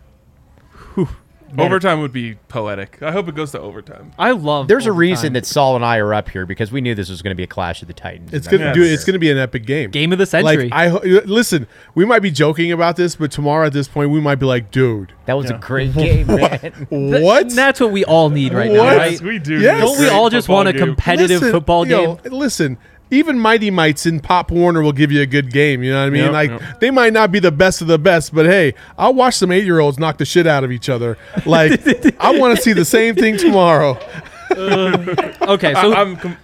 Overtime would be poetic. I hope it goes to overtime. I love. There's a reason that Saul and I are up here because we knew this was going to be a clash of the Titans. It's gonna Yeah. It's gonna be an epic game. game of the century. Like I uh, listen, we might be joking about this, but tomorrow at this point, we might be like, dude, that was a great game, man. Th- what? That's what we all need right now, right? Yes, we do. Yes. Don't we all just want a competitive Listen, football you game? know, listen, even Mighty Mites in Pop Warner will give you a good game. You know what I mean? Yep, like yep. they might not be the best of the best, but hey, I'll watch some eight year olds knock the shit out of each other. Like I want to see the same thing tomorrow. Okay, so I, am com-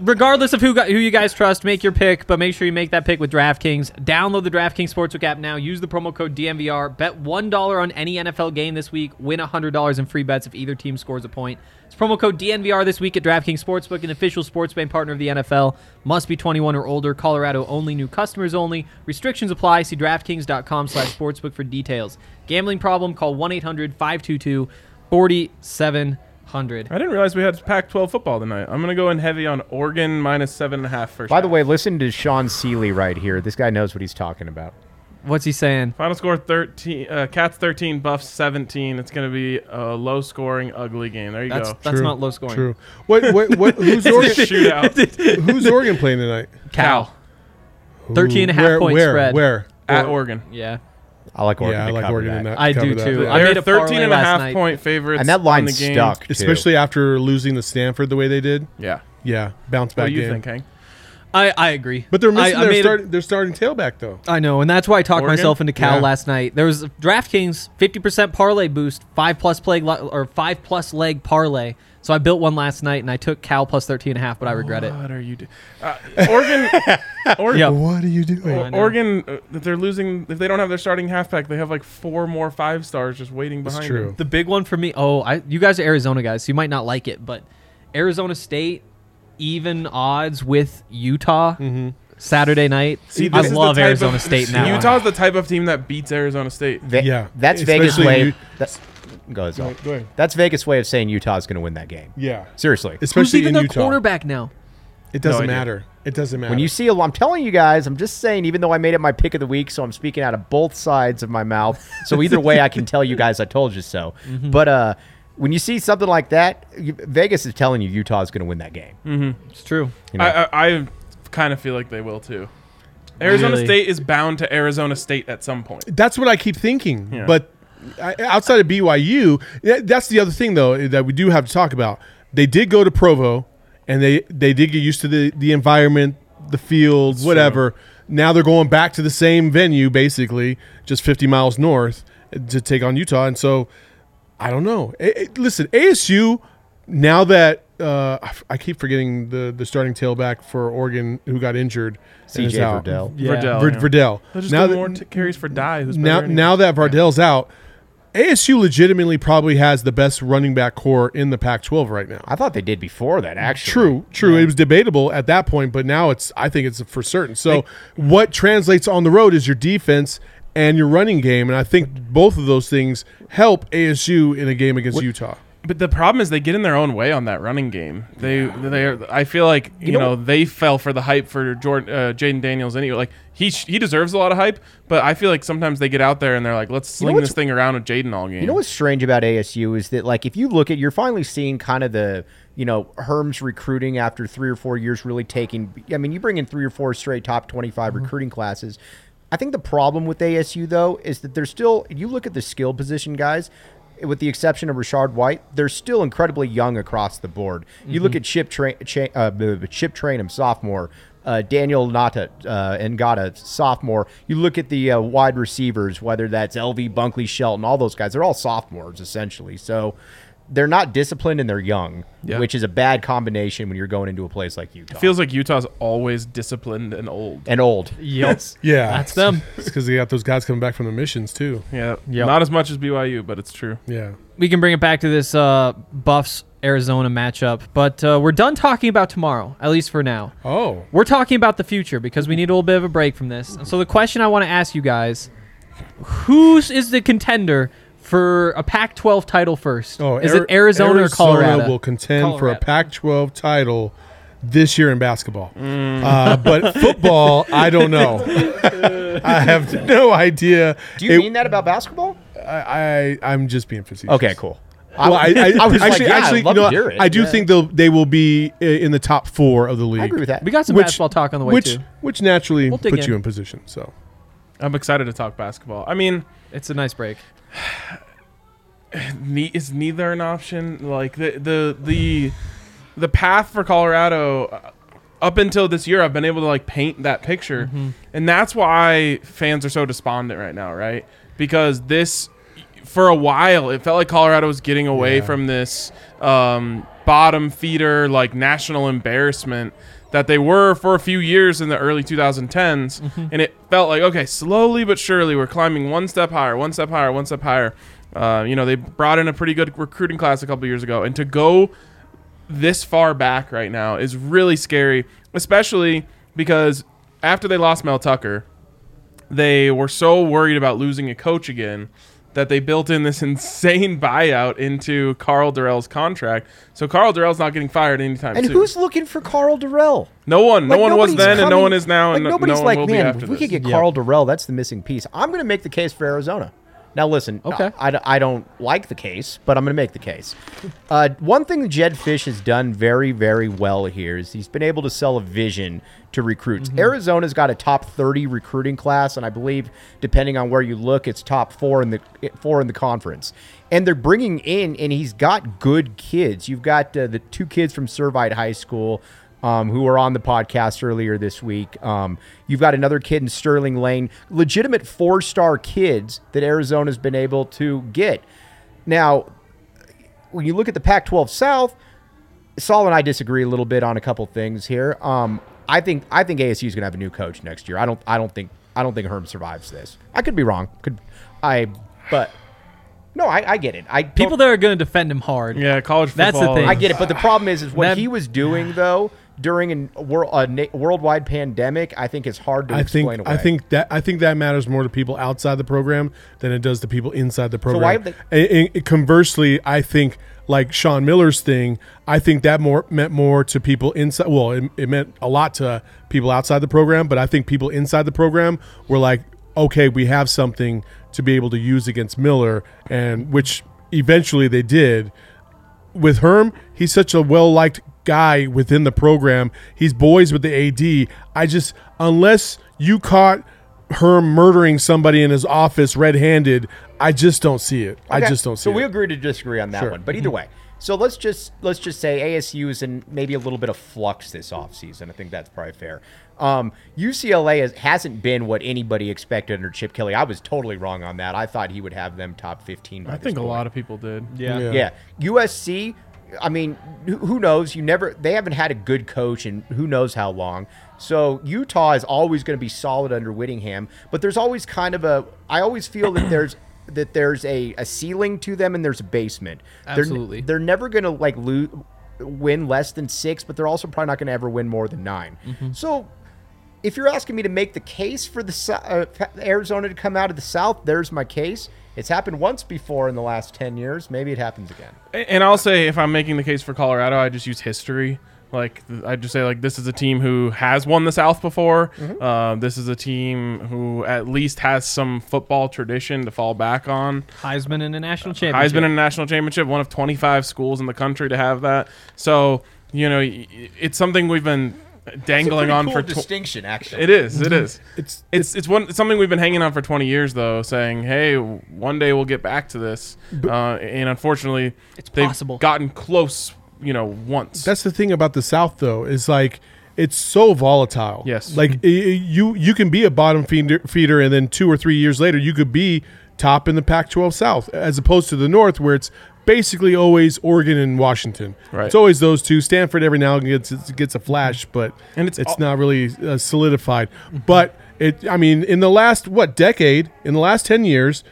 regardless of who got, who you guys trust, make your pick, but make sure you make that pick with DraftKings. Download the DraftKings Sportsbook app now. Use the promo code DNVR. Bet one dollar on any NFL game this week. Win hundred dollars in free bets if either team scores a point. It's promo code DNVR this week at DraftKings Sportsbook, an official sports betting partner of the NFL. Must be 21 or older. Colorado only. New customers only. Restrictions apply. See DraftKings.com slash sportsbook for details. Gambling problem? Call 1-800-522-4700. I didn't realize we had Pac-12 football tonight. I'm gonna go in heavy on Oregon minus seven and a half first. By the half. way, listen to Sean Seeley right here. This guy knows what he's talking about. What's he saying? Final score 13. Uh, Cats 13, Buffs 17. It's gonna be a low-scoring, ugly game. There you That's go. that's True, not low scoring. True. What? What? what who's It's a Oregon? shootout who's Oregon playing tonight? Cal. 13 and a half where, point where, spread. Where? at Oregon. Yeah. I like Oregon. Yeah, I like Oregon that. in that. I do that. too. I They're made a 13 and a half night. point favorites. And that line line's the game. stuck, too. Especially after losing the Stanford the way they did. Yeah. Yeah, bounce back What do you game. think, Hank? I, I agree. But they're missing I, I their, made a- their starting tailback though. I know, and that's why I talked Oregon? myself into Cal Yeah. last night. There was a DraftKings 50% parlay boost, five plus play or five plus leg parlay. So I built one last night, and I took Cal plus 13 and a half, but I regret it. What are you doing? Uh, Oregon. Oregon. Yep. What are you doing? I know. Oregon, uh, they're losing, if they don't have their starting halfback, they have like four more five stars just waiting behind. That's true. them. The big one for me. Oh, I, you guys are Arizona guys, so you might not like it, but Arizona State even odds with Utah Saturday night. See, I this is the love Arizona of- State now. Utah's the type of team that beats Arizona State. Ve- Yeah, that's Vegas way. you- That's, go ahead, Go ahead. That's Vegas way of saying Utah's going to win that game. Yeah, Seriously. Who's especially even in their Utah. quarterback now? It doesn't idea. matter. It doesn't matter. When you see a, I'm telling you guys, I'm just saying, even though I made it my pick of the week, so I'm speaking out of both sides of my mouth. So either way, I can tell you guys I told you so. Mm-hmm. But uh, when you see something like that, you, Vegas is telling you Utah's going to win that game. It's true. You know? I, I, I kind of feel like they will too. Arizona Really? State is bound to Arizona State at some point. That's what I keep thinking. Yeah. But I, outside of BYU, that's the other thing though that we do have to talk about. They did go to Provo, and they they did get used to the the environment, the field, whatever. Now they're going back to the same venue, basically, just 50 miles north to take on Utah. And so, I don't know. A- a- listen, ASU. Now that uh, I f- I keep forgetting the the starting tailback for Oregon who got injured, CJ out. Verdell. Yeah. Verdell, Ver- yeah. Verdell. They'll just now that- more t- carries for Dye. Who's now, anyway. now that Verdell's out, ASU legitimately probably has the best running back corps in the Pac-12 right now. I thought they did before that, actually. True, true. It was debatable at that point, but now it's. I think it's for certain. So, what translates on the road is your defense and your running game, and I think both of those things help ASU in a game against Utah. But the problem is they get in their own way on that running game. They they are, I feel like you, know know, they fell for the hype for Jordan uh, Jayden Daniels anyway. Like he sh- he deserves a lot of hype, but I feel like sometimes they get out there and they're like, let's know sling what's- this thing around with Jayden all game. You know what's strange about ASU is that, like, if you look at, you're finally seeing kind of the, you know, Herm's recruiting after three or four years really taking. I mean, you bring in three or four straight top 25 Mm-hmm. recruiting classes. I think the problem with ASU though is that they're still. You look at the skill position guys. With the exception of Rachaad White, they're still incredibly young across the board. You look at Chip Tra- Cha- uh, Chip Trayanum, sophomore. Uh, Daniel Nata uh, Ngata, sophomore. You look at the uh, wide receivers, whether that's LV Bunkley, Shelton, all those guys. They're all sophomores essentially. So they're not disciplined and they're young, Yeah. which is a bad combination when you're going into a place like Utah. It Feels like Utah's always disciplined and old. and old. Yep. Yeah, That's them. It's because they got those guys coming back from the missions too. Yeah, Yep. not as much as BYU, but it's true. Yeah. we can bring it back to this uh, Buffs Arizona matchup, but uh, we're done talking about tomorrow, at least for now. Oh, We're talking about the future because we need a little bit of a break from this. And so the question I want to ask you guys: Who's is the contender for a Pac-12 title first? oh, is Ari- it Arizona, or Colorado? will contend for a Pac-12 title this year in basketball. Uh, but football, I don't know. I have no idea. Do you It- mean that about basketball? I, I I'm just being facetious. Okay, cool. Well, I, I, I was like, actually, yeah, actually, you know, to hear it. I do Yeah. think they'll they will be in the top four of the league. I agree with that. We got some Which- basketball talk on the way which too. which naturally We'll puts in. you in position. So I'm excited to talk basketball. I mean, It's a nice break. ne- is neither an option? Like the the the the path for Colorado uh, up until this year, I've been able to like paint that picture, and that's why fans are so despondent right now, right? Because this, for a while, it felt like Colorado was getting away Yeah. from this um, bottom feeder, like national embarrassment that they were for a few years in the early 2010s, and it felt like okay, slowly but surely, we're climbing one step higher, one step higher, one step higher. Uh, you know, they brought in a pretty good recruiting class a couple years ago, and to go this far back right now is really scary, especially because after they lost Mel Tucker, they were so worried about losing a coach again that they built in this insane buyout into Karl Dorrell's contract. So Karl Dorrell's not getting fired anytime And soon. And who's looking for Karl Dorrell? no one, no Like, one was nobody's then, and no one is now, like, and no, no nobody's one like, will be man, after if we this. could get Karl Dorrell, that's the missing piece. I'm going to make the case for Arizona. Now, listen, Okay. I, I- don't like the case, but I'm going to make the case. Uh, one thing Jedd Fisch has done very, very well here is he's been able to sell a vision to recruits. Arizona's got a top 30 recruiting class, and I believe, depending on where you look, it's top four in the four in the conference. And they're bringing in, and he's got good kids. You've got uh, the two kids from Servite High School um, who were on the podcast earlier this week. Um, you've got another kid in Sterling Lane, legitimate four star kids that Arizona's been able to get. Now, when you look at the Pac 12 South, Saul and I disagree a little bit on a couple things here. Um, I think I think ASU is going to have a new coach next year. I don't I don't think I don't think Herm survives this. I could be wrong. Could I? But no, I, I get it. I People that are going to defend him hard. yeah, college That's the thing. I get it, but the problem is, is what That- he was doing though during a, wor- a na- worldwide pandemic. I think is hard to I think explain away. I think that I think that matters more to people outside the program than it does to people inside the program. why they- And- and conversely, I think like Sean Miller's thing, I think that more meant more to people inside. Well, it, it meant a lot to people outside the program, but I think people inside the program were like, okay, we have something to be able to use against Miller, and which eventually they did with Herm, he's such a well liked guy within the program. He's boys with the AD. I just unless you caught her murdering somebody in his office red handed, I just don't see it. I just don't see So it. So we agree to disagree on that Sure. one. But either way, so let's just let's just say ASU is in maybe a little bit of flux this offseason. I think that's probably fair. Um, UCLA has, hasn't been what anybody expected under Chip Kelly. I was totally wrong on that. I thought he would have them top fifteen. By I think a lot of people did. Yeah. Yeah. Yeah. USC, I mean, who knows? You never they haven't had a good coach in who knows how long. So Utah is always going to be solid under Whittingham, but there's always kind of a I always feel that there's that there's a, a ceiling to them and there's a basement. They're- Absolutely. They're, never going to like lose win less than 6, but they're also probably not going to ever win more than 9. Mm-hmm. So if you're asking me to make the case for the uh, Arizona to come out of the South, there's my case. It's happened once before in the last 10 years. Maybe it happens again. And I'll say, if I'm making the case for Colorado, I just use history. Like I just say, like this is a team who has won the South before. Mm-hmm. Uh, this is a team who at least has some football tradition to fall back on. Heisman in a national championship. Heisman in a national championship, one of 25 schools in the country to have that. So you know, y- y- it's something we've been dangling on cool for tw- distinction, actually. It is. It is. It's It's it's one it's something we've been hanging on for 20 years though, saying, "Hey, one day we'll get back to this." Uh, and unfortunately, It's they've possible. gotten close, you know, once. That's the thing about the South, though, is like it's so volatile. Yes. like i- i- you you can be a bottom feeder, feeder, and then two or three years later, you could be top in the Pac-12 South, as opposed to the North, where it's basically always Oregon and Washington. Right. It's always those two. Stanford every now and gets gets a flash, but And it's it's all- not really uh, solidified. Mm-hmm. But it, I mean, in the last what decade, in the last ten years.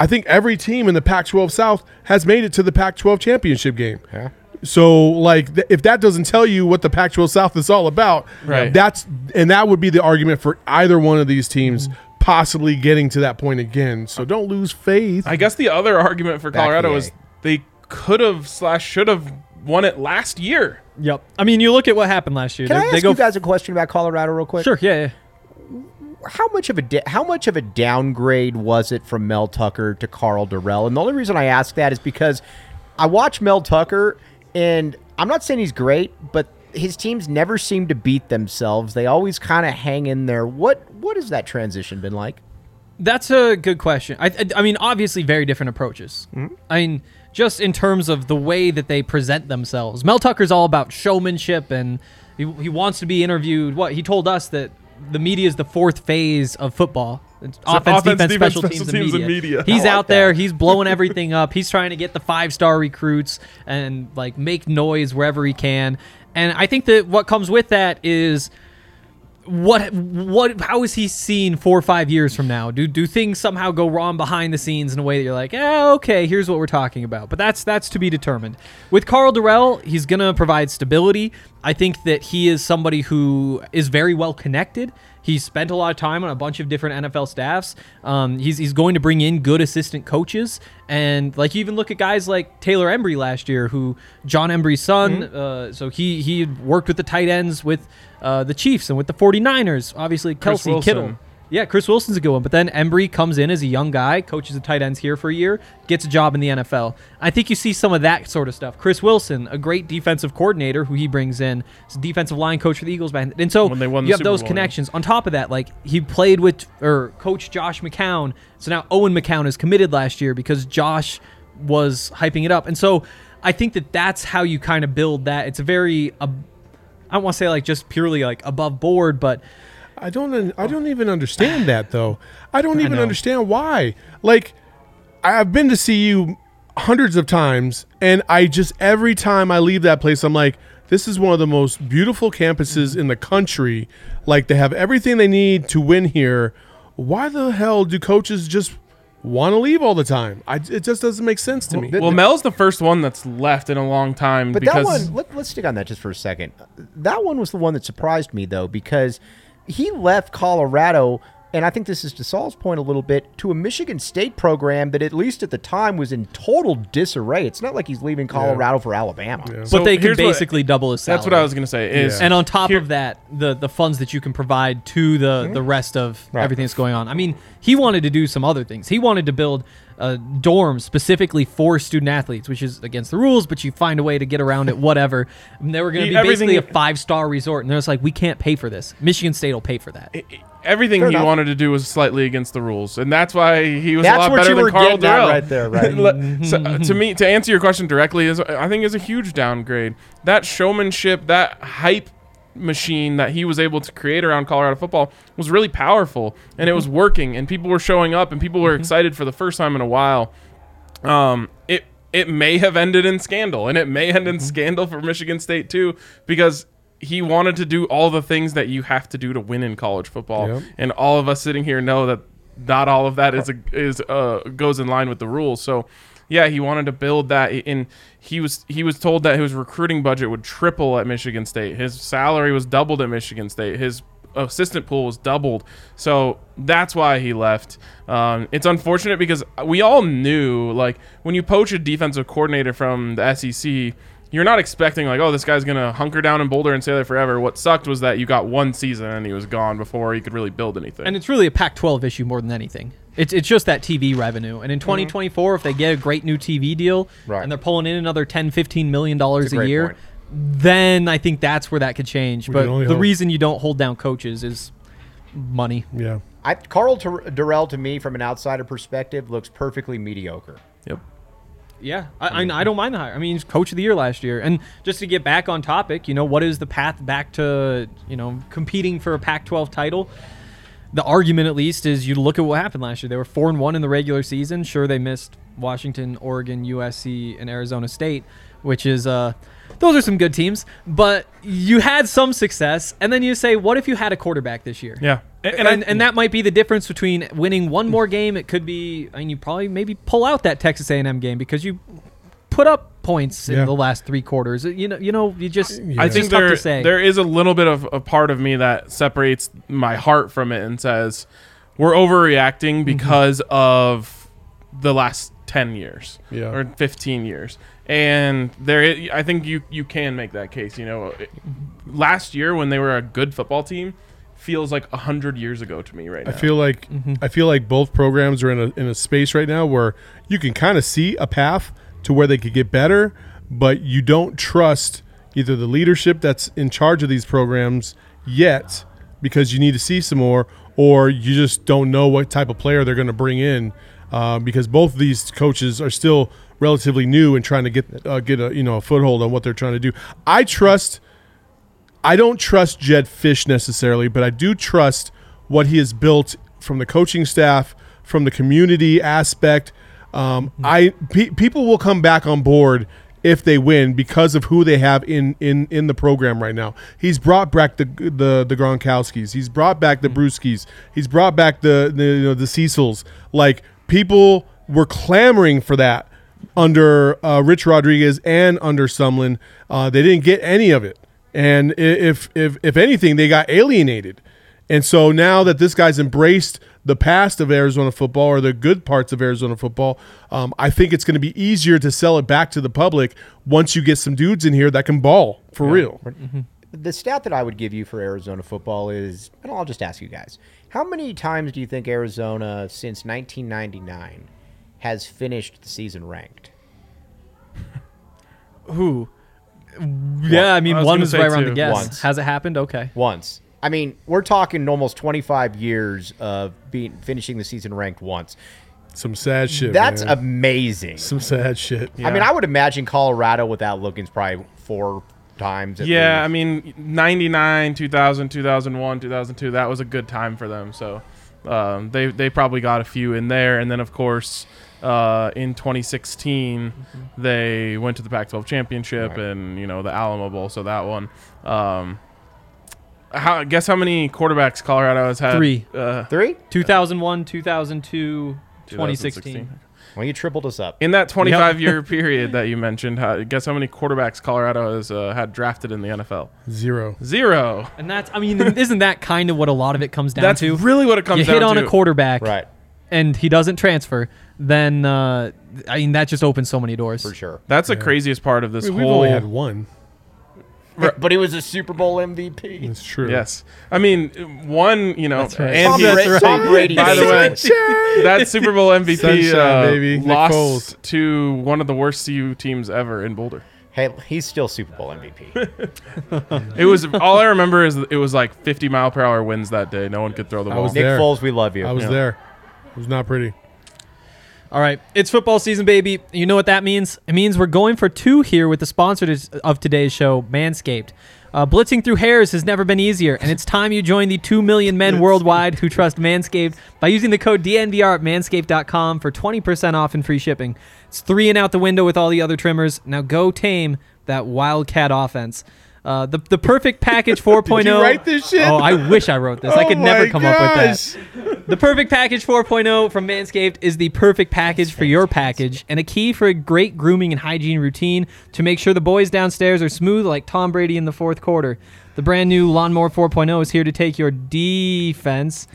I think every team in the Pac-12 South has made it to the Pac-12 championship game. Yeah. So, like, th- if that doesn't tell you what the Pac-12 South is all about, Right. That's and that would be the argument for either one of these teams mm-hmm. possibly getting to that point again. So uh, don't lose faith. I guess the other argument for Back Colorado the is A. they could have slash should have won it last year. Yep. I mean, you look at what happened last year. Can They- I they ask go you guys a question about Colorado real quick? Sure. Yeah. yeah. how much of a da- how much of a downgrade was it from Mel Tucker to Karl Dorrell? And the only reason I ask that is because I watch Mel Tucker, and I'm not saying he's great, but his teams never seem to beat themselves. They always kind of hang in there. What what has that transition been like? That's a good question. I, I, I mean, obviously, very different approaches. Mm-hmm. I mean, just in terms of the way that they present themselves. Mel Tucker's all about showmanship, and he, he wants to be interviewed. What he told us that the media is the fourth phase of football. It's offense, offense, defense, defense, special, special teams, teams, and and media. media. He's like out there. He's blowing everything up. He's trying to get the five star recruits and like make noise wherever he can. And I think that what comes with that is what what how is he seen four or five years from now? Do do things somehow go wrong behind the scenes in a way that you're like, eh, okay, here's what we're talking about. But that's that's to be determined. With Karl Dorrell, he's gonna provide stability. I think that he is somebody who is very well connected. He's spent a lot of time on a bunch of different NFL staffs. Um, he's, he's going to bring in good assistant coaches. And like you even look at guys like Taylor Embree last year, who Jon Embree's son. Uh, so he he worked with the tight ends with uh, the Chiefs and with the 49ers. Obviously, Kelce Kittle. Yeah, Chris Wilson's a good one. But then Embree comes in as a young guy, coaches the tight ends here for a year, gets a job in the NFL. I think you see some of that sort of stuff. Chris Wilson, a great defensive coordinator who he brings in, is a defensive line coach for the Eagles. back- And so When they won the you have Super those Bowl, yeah. connections. On top of that, like he played with or coach Josh McCown. So now Owen McCown is committed last year because Josh was hyping it up. And so I think that that's how you kind of build that. It's a very, uh, I don't want to say like just purely like above board, but I don't. I oh. don't even understand that though. I don't even know. understand why. Like, I've been to see you hundreds of times, and I just every time I leave that place, I'm like, this is one of the most beautiful campuses in the country. Like, they have everything they need to win here. Why the hell do coaches just want to leave all the time? I, it just doesn't make sense to me. the- Well, Mel's the first one that's left in a long time But because that one, let, let's stick on that just for a second. That one was the one that surprised me, though, because he left Colorado, and I think this is to Saul's point a little bit, to a Michigan State program that, at least at the time, was in total disarray. It's not like he's leaving Colorado for Alabama. So but they can here's what- basically double his salary. that's what I was gonna say. Is And on top here- of that, the the funds that you can provide to the the mm-hmm. rest of Right. everything that's going on. I mean, he wanted to do some other things. He wanted to build a dorm specifically for student athletes, which is against the rules, but you find a way to get around it. Whatever. And they were going to He- be basically a five star resort, and they're just like, we can't pay for this. Michigan State will pay for that. everything Fair he enough. wanted to do was slightly against the rules, and that's why he was That's a lot better than Karl getting Dorrell. right there, right? So, uh, to me, to answer your question directly, is I think is a huge downgrade. That showmanship, that hype machine that he was able to create around Colorado football was really powerful, and it was working, and people were showing up, and people were excited for the first time in a while. Um, it it may have ended in scandal, and it may end in scandal for Michigan State too, because he wanted to do all the things that you have to do to win in college football, Yep. and all of us sitting here know that not all of that is a, is uh, goes in line with the rules. So, yeah, he wanted to build that, and he was he was told that his recruiting budget would triple at Michigan State. His salary was doubled at Michigan State. His assistant pool was doubled. So that's why he left. Um, it's unfortunate because we all knew, like, when you poach a defensive coordinator from the SEC, you're not expecting, like, oh, this guy's to hunker down in Boulder and stay there forever. What sucked was that you got one season and he was gone before he could really build anything. And it's really a Pac 12 issue more than anything. It's, it's just that TV revenue. And in Mm-hmm. 2024, if they get a great new TV deal Right. and they're pulling in another 10, 15 million dollars That's a a, great year, point. then I think that's where that could change. We But can only the hope. reason you don't hold down coaches is money. Yeah. I, Karl Dur- Dorrell, to me, from an outsider perspective, looks perfectly mediocre. Yep. Yeah, I, I, I don't mind the hire. I mean, he's coach of the year last year. And just to get back on topic, you know, what is the path back to, you know, competing for a Pac 12 title? The argument, at least, is you look at what happened last year. They were 4 and 1 in the regular season. Sure, they missed Washington, Oregon, USC, and Arizona State, which is, uh, those are some good teams. But you had some success. And then you say, what if you had a quarterback this year? Yeah. And, And, and, and, that might be the difference between winning one more game. It could be, I mean, you probably maybe pull out that Texas A&M game because you put up points in Yeah. the last three quarters. You know, you know, you just Yeah. I think just there to say. there is a little bit of a part of me that separates my heart from it and says we're Mm-hmm. overreacting because of the last 10 years Yeah. or 15 years. And there i- I think you you can make that case, you know. Last year when they were a good football team feels like 100 years ago to me right now. I feel like Mm-hmm. I feel like both programs are in a in a space right now where you can kind of see a path to where they could get better, but you don't trust either the leadership that's in charge of these programs yet because you need to see some more, or you just don't know what type of player they're going to bring in uh, because both of these coaches are still relatively new and trying to get uh, get a you know a foothold on what they're trying to do. I trust. I don't trust Jedd Fisch necessarily, but I do trust what he has built from the coaching staff, from the community aspect. Um, I pe- people will come back on board if they win because of who they have in in in the program right now. He's brought back the the the Gronkowskis. He's brought back the Bruschis. He's brought back the the you know, the Cecils. Like people were clamoring for that under uh, Rich Rodriguez and under Sumlin. Uh, they didn't get any of it, and if if if anything, they got alienated. And so now that this guy's embraced the past of Arizona football or the good parts of Arizona football, um, I think it's going to be easier to sell it back to the public once you get some dudes in here that can ball for real. The stat that I would give you for Arizona football is, and I'll just ask you guys, how many times do you think Arizona since 1999 has finished the season ranked? Who? Yeah, I mean, I was one gonna was right around the guess. Once. Has it happened? Okay. Once. I mean, we're talking almost 25 years of being finishing the season ranked once. Some sad shit. That's man. amazing. some sad shit. I mean, I would imagine Colorado without looking's probably four times. At Yeah, least. I mean, 99, 2000, 2001, 2002, that was a good time for them. So um, they, they probably got a few in there. And then, of course, uh, in 2016, they went to the Pac 12 championship Right. and, you know, the Alamo Bowl. So that one. Um, how, guess how many quarterbacks Colorado has had? Three. Uh, three. 2001, 2002, 2016. 2016. Well, you tripled us up. In that 25 year period that you mentioned, how, guess how many quarterbacks Colorado has uh, had drafted in the NFL? Zero. Zero. And that's, I mean, isn't that kind of what a lot of it comes down That's to? really what it comes you down hit on to. a quarterback, Right, and he doesn't transfer, then uh, I mean that just opens so many doors. for sure. That's the craziest part of this We- We've whole. only had one. But he was a Super Bowl MVP. It's true. Yes, I mean one. You know, That's right. and Tom, he- Bra- Tom Brady. By the way, that Super Bowl MVP Sunshine, uh, baby. Lost Foles. to one of the worst CU teams ever in Boulder. hey, he's still Super Bowl MVP. It was all I remember is it was like 50 mile per hour winds that day. No one could throw the I ball. was Nick there. Foles, we love you. I was Yeah. there. It was not pretty. All right, it's football season, baby. You know what that means? It means we're going for two here with the sponsor of today's show, Manscaped. Uh, blitzing through hairs has never been easier, and it's time you join the 2 million men worldwide who trust Manscaped by using the code DNVR at manscaped.com for 20% off and free shipping. It's three and out the window with all the other trimmers. Now go tame that Wildcat offense. Uh, the, the perfect package 4.0. Did you write this shit? Oh, I wish I wrote this. I Oh could never my come up with that. The Perfect Package 4.0 from Manscaped is the perfect package for your package and a key for a great grooming and hygiene routine to make sure the boys downstairs are smooth like Tom Brady in the fourth quarter. The brand new Lawnmower 4.0 is here to take your defense.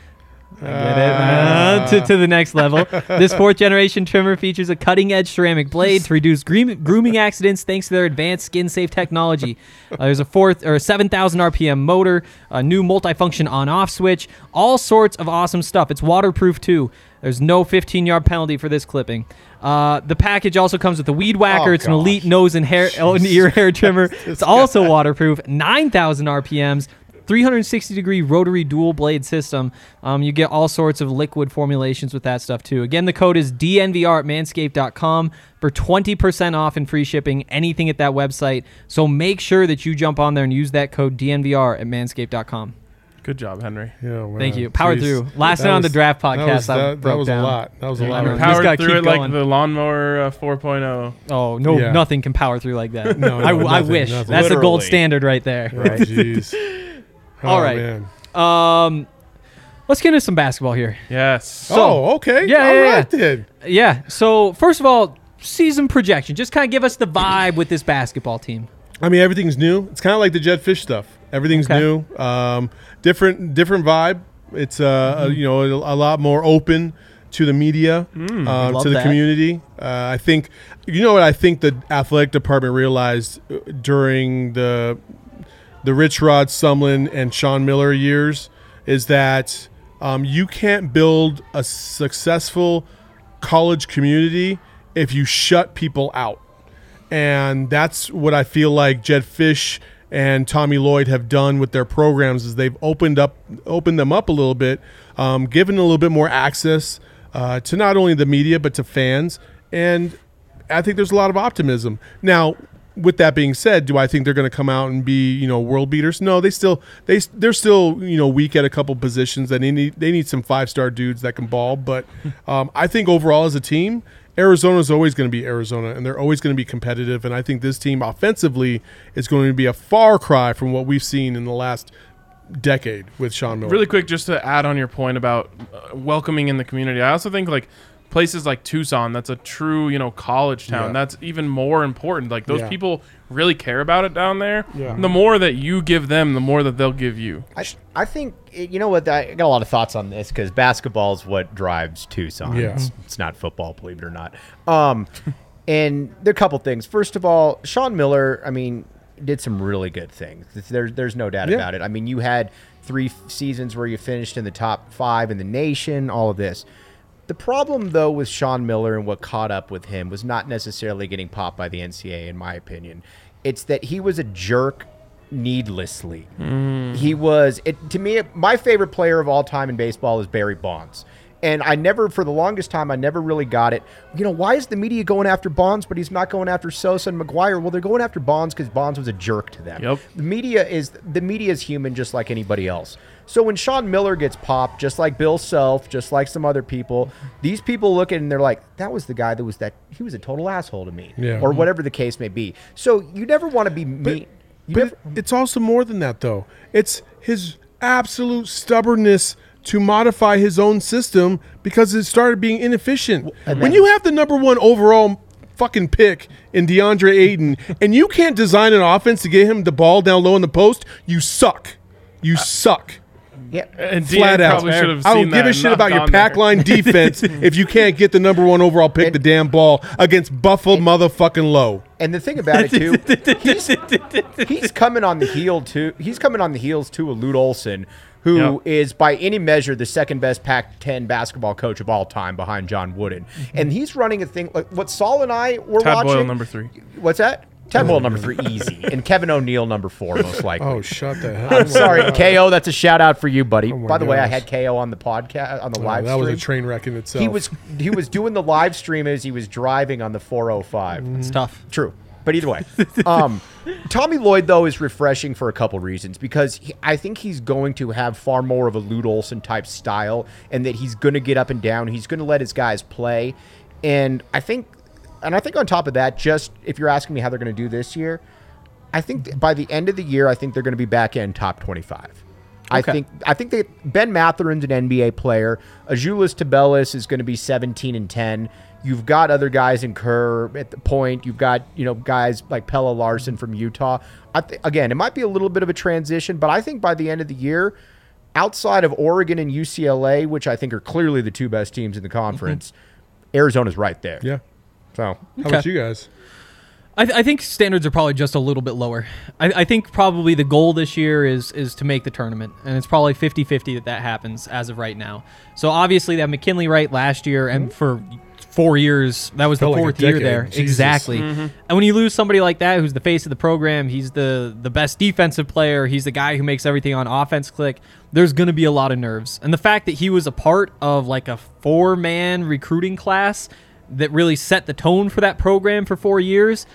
Get it? Uh, to, to the next level. This fourth generation trimmer features a cutting edge ceramic blade to reduce groom- grooming accidents thanks to their advanced skin safe technology. Uh, there's a fourth or 7,000 RPM motor, a new multifunction on off switch, all sorts of awesome stuff. It's waterproof too. There's no 15 yard penalty for this clipping. Uh, the package also comes with a weed whacker. Oh, it's an elite nose and hair, oh, and ear hair trimmer. It's also waterproof. 9,000 RPMs. 360 degree rotary dual blade system. Um, you get all sorts of liquid formulations with that stuff too. Again, the code is DNVR at manscaped.com for 20% off and free shipping, anything at that website. So make sure that you jump on there and use that code DNVR at manscaped.com. Good job, Henry. Yeah, wow. Thank you. Powered Jeez. through. Last That night on the was- draft that podcast, was, I that, that broke was down. a lot. That was a Yeah, lot. I know. Powered through keep it like the lawnmower uh, 4.0. Oh, no, Yeah. nothing can power through like that. No, I, no, I nothing, wish. nothing. That's the gold standard right there. Right. jeez. All Oh, man. Um, let's get into some basketball here. Yes. oh, okay. Yeah, All yeah, right then. Yeah. So first of all, season projection. Just kind of give us the vibe with this basketball team. I mean, everything's new. It's kind of like the Jedd Fisch stuff. Everything's Okay. new. Um, different, different vibe. It's uh, Mm-hmm. a, you know, a, a lot more open to the media, uh, Mm, love to the that. community. Uh, I think, you know what? I think the athletic department realized uh, during the the Rich Rod Sumlin and Sean Miller years is that um, you can't build a successful college community if you shut people out. And that's what I feel like Jedd Fisch and Tommy Lloyd have done with their programs is they've opened up opened them up a little bit, um, given a little bit more access uh, to not only the media but to fans. And I think there's a lot of optimism. Now, with that being said, do I think they're going to come out and be you know world beaters? No, they still they they're still you know weak at a couple positions, That they need they need some five star dudes that can ball. But um, I think overall as a team, Arizona is always going to be Arizona, and they're always going to be competitive. And I think this team offensively is going to be a far cry from what we've seen in the last decade with Sean Miller. Really quick, just to add on your point about uh, welcoming in the community, I also think like places like Tucson, that's a true you know college town. Yeah. That's even more important. Like those Yeah. people really care about it down there. Yeah. The more that you give them, the more that they'll give you. I, I think you know what I got a lot of thoughts on this because basketball is what drives Tucson. Yeah. It's, it's not football, believe it or not. Um, and there are a couple things. First of all, Sean Miller, I mean, did some really good things. There's there's no doubt Yeah. about it. I mean, you had three seasons where you finished in the top five in the nation. All of this. The problem, though, with Sean Miller and what caught up with him was not necessarily getting popped by the NCAA, in my opinion. It's that he was a jerk needlessly. Mm. He was, it, to me, my favorite player of all time in baseball is Barry Bonds. And I never, for the longest time, I never really got it. You know, why is the media going after Bonds, but he's not going after Sosa and McGwire? Well, they're going after Bonds because Bonds was a jerk to them. Yep. The media is the media is human, just like anybody else. So when Sean Miller gets popped, just like Bill Self, just like some other people, these people look at it and they're like, "That was the guy that was that he was a total asshole to me," Yeah. or mm-hmm. whatever the case may be. So you never want to be mean. You But never, it's also more than that, though. It's his absolute stubbornness to modify his own system because it started being inefficient. when you have the number one overall fucking pick in DeAndre Ayton and you can't design an offense to get him the ball down low in the post, you suck. You uh, suck. Yeah. And Flat DA out. probably should have I don't give that a and shit not about your gone pack there. line defense if you can't get the number one overall pick the damn ball against Buffalo motherfucking low. And the thing about it too, he's, he's coming on the heel too. He's coming on the heels too of Lute Olson, who is Yep. by any measure the second best Pac-10 basketball coach of all time behind John Wooden. Mm-hmm. And he's running a thing like what Saul and I were Tad watching. Boyle number three. What's that? Tad Boyle number three, easy, and Kevin O'Neill number four, most likely. Oh, shut the hell I'm sorry, KO. That's a shout out for you, buddy. my By the way, I had KO on the podcast on the Oh, live that was a train wreck in itself. he was he was doing the live stream as he was driving on the 405. It's tough. True. But either way, um, Tommy Lloyd though is refreshing for a couple reasons because he, I think he's going to have far more of a Lute Olson type style, and that he's going to get up and down. He's going to let his guys play, and I think, and I think on top of that, just if you're asking me how they're going to do this year, I think th- by the end of the year, I think they're going to be back in top 25. I think I think that Ben Mathurin's an NBA player. Azuolas Tubelis is going to be 17 and 10. You've got other guys in Kerr at the point. You've got you know guys like Pelle Larsson from Utah. I th- again, it might be a little bit of a transition, but I think by the end of the year, outside of Oregon and UCLA, which I think are clearly the two best teams in the conference, mm-hmm. Arizona's right there. Yeah. So How about you guys? I, th- I think standards are probably just a little bit lower. I, I think probably the goal this year is is to make the tournament, and it's probably 50-50 that that happens as of right now. So obviously that McKinley Wright last year, and for four years that was the Felt like fourth year there Jesus. exactly. Mm-hmm. And when you lose somebody like that, who's the face of the program, he's the the best defensive player, he's the guy who makes everything on offense click. There's going to be a lot of nerves, and the fact that he was a part of like a four man recruiting class that really set the tone for that program for four years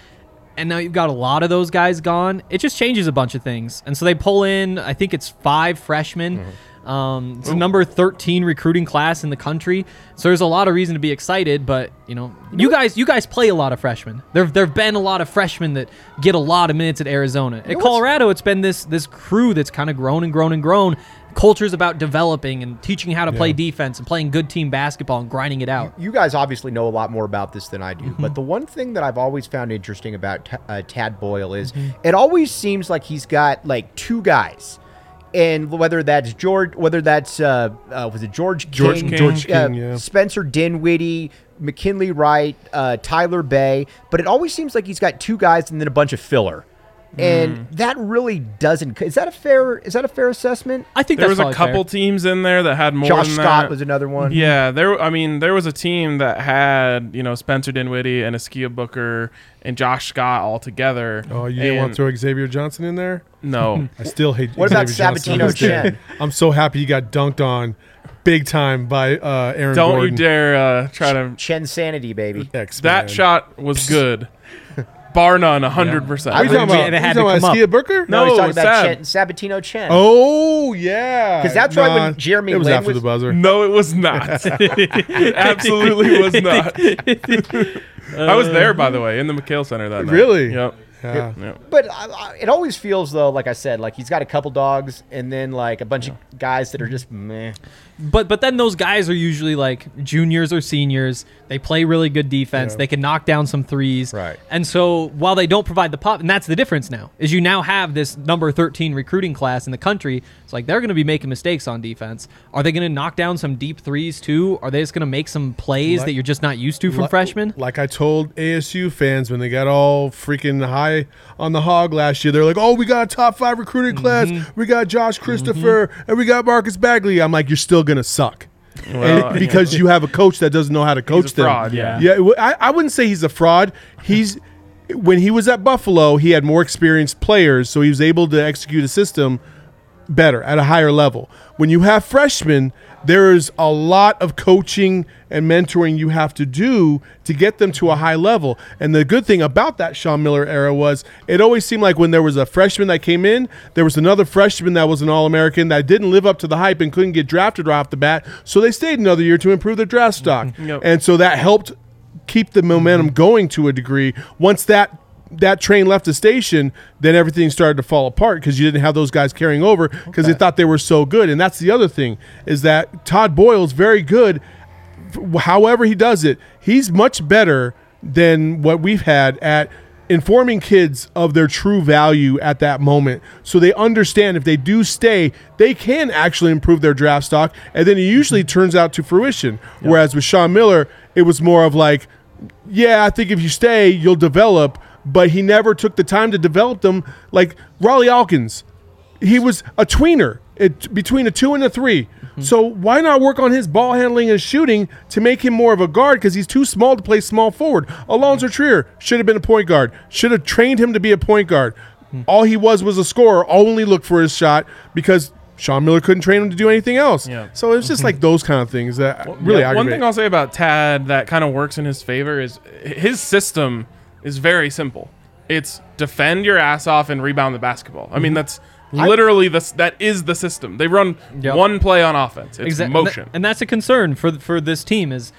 and now you've got a lot of those guys gone. It just changes a bunch of things, and so they pull in. I think it's five freshmen. Um, it's the number thirteen recruiting class in the country, so there's a lot of reason to be excited. But you know, you guys, you guys play a lot of freshmen. There, there've been a lot of freshmen that get a lot of minutes at Arizona. At Colorado, it's been this this crew that's kind of grown and grown and grown. Culture's about developing and teaching how to play defense and playing good team basketball and grinding it out. you guys obviously know a lot more about this than I do, but the one thing that I've always found interesting about Ta- uh, Tad Boyle is it always seems like he's got like two guys. And whether that's George, whether that's uh, uh, was it George George King, King. George uh, King, yeah. Spencer Dinwiddie, McKinley Wright, uh, Tyler Bey, but it always seems like he's got two guys and then a bunch of filler, and that really doesn't. Is that a fair? Is that a fair assessment? I think There that's was a couple fair. teams in there that had more Josh than Scott that. was another one. Yeah, there. I mean, there was a team that had you know Spencer Dinwiddie and Askia Booker and Josh Scott all together. Oh, you didn't want to throw Xavier Johnson in there? No, I still hate. What about Xavier Johnson. Sabatino I'm. Chen? I'm so happy he got dunked on, big time by uh, Aaron don't Gordon. you dare uh, try to. Chen Sanity, baby. X, That shot was good, bar none, hundred percent. What are you talking It about? had You to talking about come up. Askia Booker? No, he's talking about Sab. Chen, Sabatino Chen. Oh yeah, 'Cause that's right when Jeremy It was Lin after was- the buzzer. No, it was not. it absolutely was not. I was there, by the way, in the McHale Center that night. Really? Yep. Yeah. Yep. But I, I, it always feels though, like I said, like he's got a couple dogs and then like a bunch of guys that are just meh. But but then those guys are usually like juniors or seniors. They play really good defense. Yeah. They can knock down some threes. Right. And so while they don't provide the pop, and that's the difference now, is you now have this number 13 recruiting class in the country. It's like they're going to be making mistakes on defense. Are they going to knock down some deep threes too? Are they just going to make some plays Like- that you're just not used to from Like- freshmen? Like I told ASU fans when they got all freaking high on the hog last year, they're like, "Oh, we got a top five recruiting class. Mm-hmm. We got Josh mm-hmm. Christopher and we got Marcus Bagley." I'm like, "You're still gonna suck." Well, And- because you have a coach that doesn't know how to coach them. fraud, yeah. yeah. w- I, I wouldn't say he's a fraud. He's when he was at Buffalo, he had more experienced players, so he was able to execute a system better at a higher level. When you have freshmen, there is a lot of coaching and mentoring you have to do to get them to a high level. And the good thing about that Sean Miller era was it always seemed like when there was a freshman that came in, there was another freshman that was an All American that didn't live up to the hype and couldn't get drafted right off the bat. So they stayed another year to improve their draft stock. Mm-hmm. Yep. And so that helped keep the momentum going to a degree. Once that that train left the station, then everything started to fall apart because you didn't have those guys carrying over because they thought they were so good. And that's the other thing is that Tad Boyle's very good. However, he does it, he's much better than what we've had at informing kids of their true value at that moment so they understand if they do stay they can actually improve their draft stock and then it usually mm-hmm. turns out to fruition whereas with sean miller it was more of like yeah, I think if you stay, you'll develop. But he never took the time to develop them. Like Rawle Alkins, he was a tweener it, between a two and a 3 mm-hmm. So why not work on his ball handling and shooting to make him more of a guard? Because he's too small to play small forward. Alonzo mm. Trier should have been a point guard. Should have trained him to be a point guard. Hmm. All he was was a scorer. Only looked for his shot because. Sean Miller couldn't train him to do anything else. Yeah. So it's just like those kind of things that really Yeah, one thing I'll say about Tad that kind of works in his favor is his system is very simple. It's defend your ass off and rebound the basketball. I mean, that's literally the that is the system. They run Yep. one play on offense. It's Exact- motion. and that's a concern for for this team is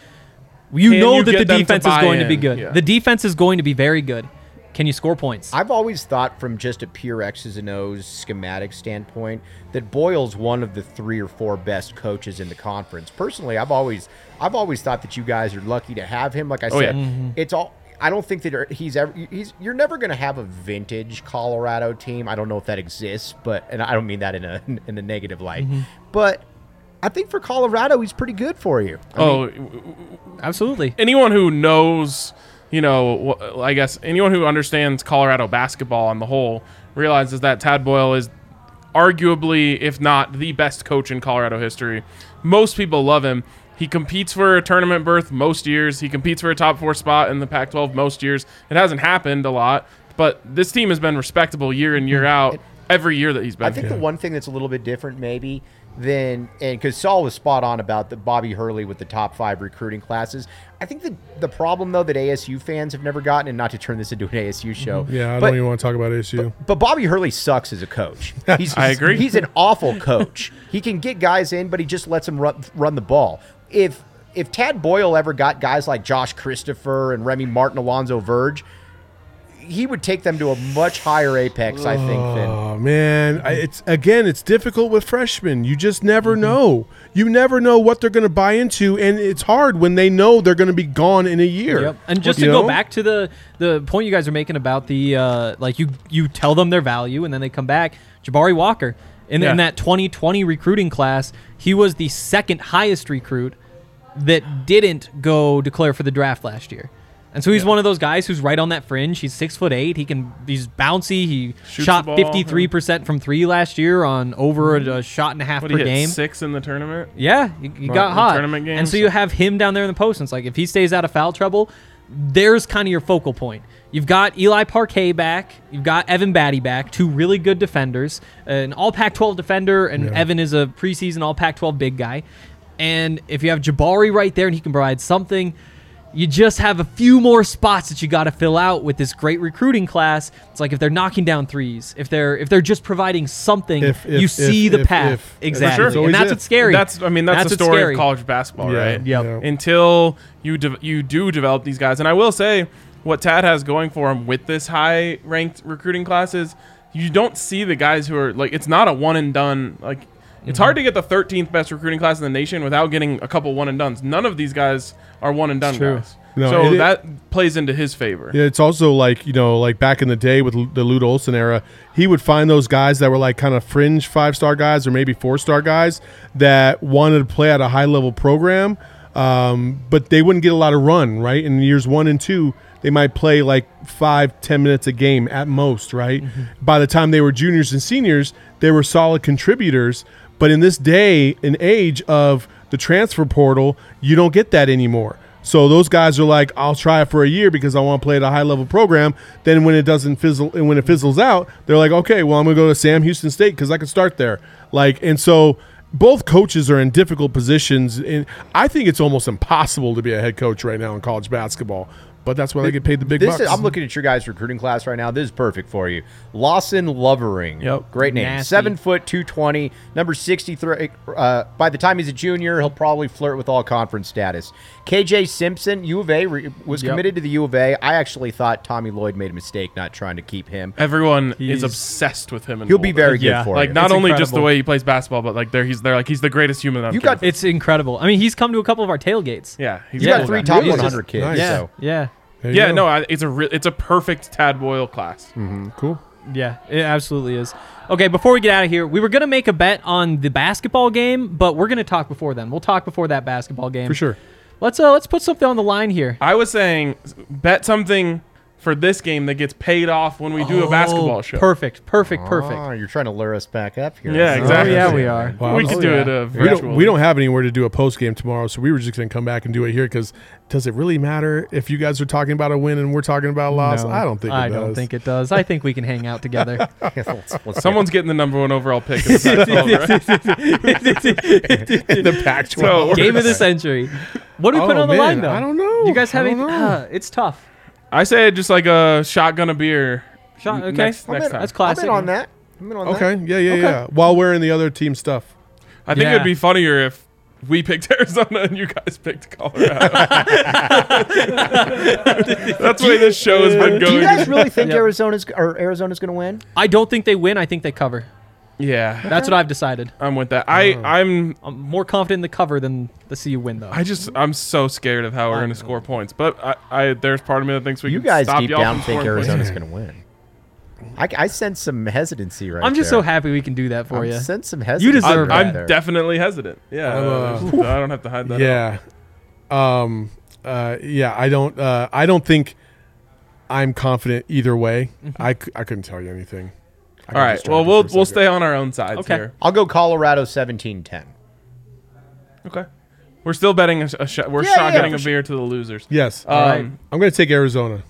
you Can know you that the get them to defense is buy going to be good. Yeah. The defense is going to be very good. Can you score points? I've always thought from just a pure X's and O's schematic standpoint that Boyle's one of the three or four best coaches in the conference. Personally, I've always I've always thought that you guys are lucky to have him. Like I Oh, said, yeah. Mm-hmm. it's all I don't think that he's ever he's you're never going to have a vintage Colorado team. I don't know if that exists, but and I don't mean that in a in a negative light. Mm-hmm. But I think for Colorado, he's pretty good for you. I oh, mean, Absolutely. anyone who knows, you know, I guess anyone who understands Colorado basketball on the whole realizes that Tad Boyle is arguably, if not the best coach in Colorado history. Most people love him. He competes for a tournament berth most years. He competes for a top four spot in the Pac 12 most years. It hasn't happened a lot, but this team has been respectable year in, year out, every year that he's been I think here. the one thing that's a little bit different, maybe, than and because Saul was spot on about the Bobby Hurley with the top five recruiting classes. I think the the problem though that ASU fans have never gotten, and not to turn this into an ASU show, mm-hmm. Yeah, I but, don't even want to talk about ASU. but Bobby Hurley sucks as a coach. He's, I agree. He's an awful coach. he can get guys in, but he just lets them run, run the ball. If if Tad Boyle ever got guys like Josh Christopher and Remy Martin, Alonzo Verge, he would take them to a much higher apex, I think, than Oh man, I, it's again, it's difficult with freshmen. You just never Mm-hmm. know. You never know what they're going to buy into, and it's hard when they know they're going to be gone in a year. Yep. And just You to know? go back to the the point you guys are making about the uh, like you you tell them their value and then they come back. Jabari Walker in, Yeah. in that 2020 recruiting class, he was the second highest recruit that didn't go declare for the draft last year. And so he's one of those guys who's right on that fringe. He's six foot eight. He can. He's bouncy. He Shoots shot fifty three percent from three last year on over a, mm-hmm. a shot and a half what per he hit game. six in the tournament. Yeah, he, he Well, got hot. tournament and games, so you have him down there in the post. And it's like if he stays out of foul trouble, there's kind of your focal point. You've got Eli Parquet back. You've got Evan Battey back, two really good defenders, an All Pac-12 defender, and Evan is a preseason All Pac-12 big guy. And if you have Jabari right there and he can provide something, you just have a few more spots that you got to fill out with this great recruiting class. It's like if they're knocking down threes, if they're if they're just providing something, If- if- you if- see the if- path if. exactly, sure. And that's if. what's scary. That's I mean that's, the what's story scary. of college basketball, Yeah. right? Yep. Yeah. Until you de- you do develop these guys, and I will say what Tad has going for him with this high ranked recruiting class is you don't see the guys who are like it's not a one and done like. It's hard to get the 13th best recruiting class in the nation without getting a couple one and dones. None of these guys are one and done guys. No, so it- that plays into his favor. Yeah, it's also like you know, like back in the day with the Lute Olson era, he would find those guys that were like kind of fringe five star guys or maybe four star guys that wanted to play at a high level program, um, but they wouldn't get a lot of run. Right in years one and two, they might play like five, ten minutes a game at most. Right. By the time they were juniors and seniors, they were solid contributors. But in this day and age of the transfer portal, you don't get that anymore. So those guys are like, I'll try it for a year because I want to play at a high level program. Then when it doesn't fizzle and when it fizzles out, they're like, okay, well I'm gonna go to Sam Houston State because I can start there. Like, and so both coaches are in difficult positions. And I think it's almost impossible to be a head coach right now in college basketball. But that's why they get paid the big This bucks. is, I'm looking at your guys' recruiting class right now. This is perfect for you. Lawson Lovering. Yep. Great name. Nasty. Seven foot, 220, number 63. Uh, by the time he's a junior, he'll probably flirt with all conference status. KJ Simpson, U of A, re- was Yep. committed to the U of A. I actually thought Tommy Lloyd made a mistake not trying to keep him. Everyone He's- is obsessed with him. in He'll be very good Yeah. for like you. not It's only just the way he plays basketball, but like there he's they're like he's the greatest human on You campus. got- It's incredible. I mean, he's come to a couple of our tailgates. yeah, he's you got three top 100 kids. Nice. Yeah, So. yeah, There you Yeah, go. no, I, it's a re- it's a perfect Tad Boyle class. cool. yeah. It absolutely is. Okay, before we get out of here, we were gonna make a bet on the basketball game, but we're gonna talk before then. We'll talk before that basketball game For sure. Let's uh let's put something on the line here. I was saying bet something for this game that gets paid off when we do a basketball Oh, show. Perfect, perfect, perfect. Oh, you're trying to lure us back up here. Yeah, Oh, exactly. Oh yeah, we are. Wow. we Oh, could do yeah. it uh, We virtually. don't, we don't have anywhere to do a post game tomorrow, so we were just going to come back and do it here because does it really matter if you guys are talking about a win and we're talking about a loss? No, I don't think it I does. don't think it does. I think we can hang out together. let's, let's Someone's getting the number one overall pick in the Pac-12, right? in the Pac 12. Game of the century. What do we put Oh, on the line though? I don't know. You guys have I any? don't know. Uh, it's tough. I say just like a shotgun a beer. Shot, okay, Next, I'm next in- time. that's I'm classic. in on that. I'm in on Okay, that. yeah, yeah, yeah. While wearing the other team stuff. I think Yeah. it'd be funnier if we picked Arizona and you guys picked Colorado. That's the way this show has been going. Do you guys really think Yep. Arizona's or Arizona's going to win? I don't think they win. I think they cover. Yeah, That's what I've decided. I'm with that. I I'm I'm more confident in the cover than the CU win, though. I just I'm so scared of how we're going to score points. But I, I there's part of me that thinks we You can guys stop deep y'all down from think. Arizona's going to win. I, I sense some hesitancy right I'm just there. so happy we can do that for you. I you. sense some hesitancy. You deserve right it. I'm definitely hesitant. Yeah, I'm, uh, I don't have to hide that. Yeah. Um. Uh. Yeah. I don't. Uh. I don't think I'm confident either way. I, c- I couldn't tell you anything. I All got right. distracted Well, we'll we'll stay on our own sides Okay. here. I'll go Colorado 17-10. Okay. We're still betting a, a shot. We're Yeah, yeah, getting for a sure. beer to the losers. Yes. Um, right. I'm going to take Arizona.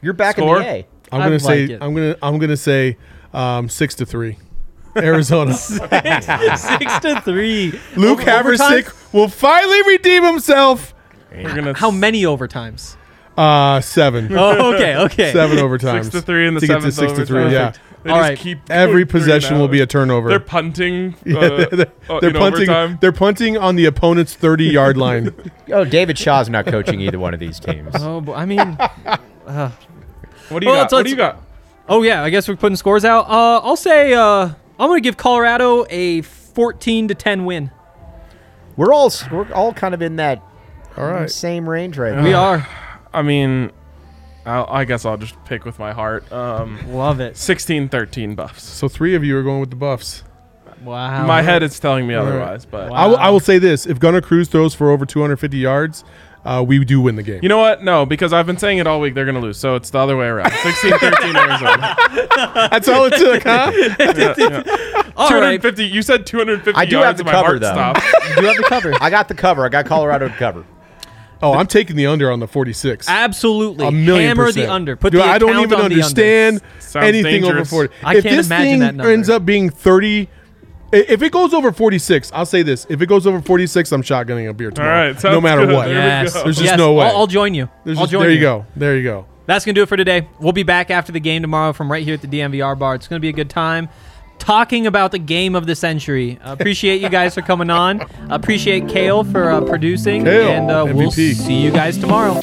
You're back Score? in the A. I'm I going to like say. it. I'm going to. I'm going to say. Um. Six to three. Arizona. Six to three. Luke Over- Havrisik will finally redeem himself. We're gonna How many overtimes? Uh. Seven. Oh, okay, okay. Seven overtimes. Six to three in the to get to seventh six to three. Yeah. They All just right. keep Every possession will be a turnover. They're punting. Yeah, uh, they're, uh, they're in punting. overtime. They're punting on the opponent's 30 yard line. Oh, David Shaw's not coaching either one of these teams. Oh, boy, I mean, What do you Well, got? it's- What do you got? oh yeah. I guess we're putting scores out. Uh, I'll say uh, I'm gonna give Colorado a 14 to 10 win. We're all we're all kind of in that All right. same range right now. We are. I mean, I'll, I guess I'll just pick with my heart. Um, Love it. 16 13 buffs. So three of you are going with the Buffs. Wow. My head is telling me otherwise, but Wow. I will- I will say this: if Gunnar Cruz throws for over 250 yards, uh, we do win the game. you know what? No, because I've been saying it all week. They're going to lose. So it's the other way around. 16 13 Arizona. That's all it took, huh? Yeah, yeah. All right. 250. You said 250 I do yards have the cover, heart though. stopped. You do have the cover. I got the cover. I got Colorado to cover. Oh, I'm taking the under on the 46. Absolutely. A million Hammer percent. the under. Put Dude, the I don't even understand Sounds anything over 40. I if can't this imagine thing that number. ends up being 30, if it goes over 46, I'll say this: if it goes over 46, I'm shotgunning a beer tomorrow. right, no matter good. what. Yes. There's just Yes, no way. I'll, I'll join you. There's I'll just- join there you go. There you go. That's going to do it for today. We'll be back after the game tomorrow from right here at the DNVR bar. It's going to be a good time talking about the game of the century. Uh, appreciate you guys for coming on. appreciate Kale for uh, producing. Kale, and uh, we'll see you guys tomorrow.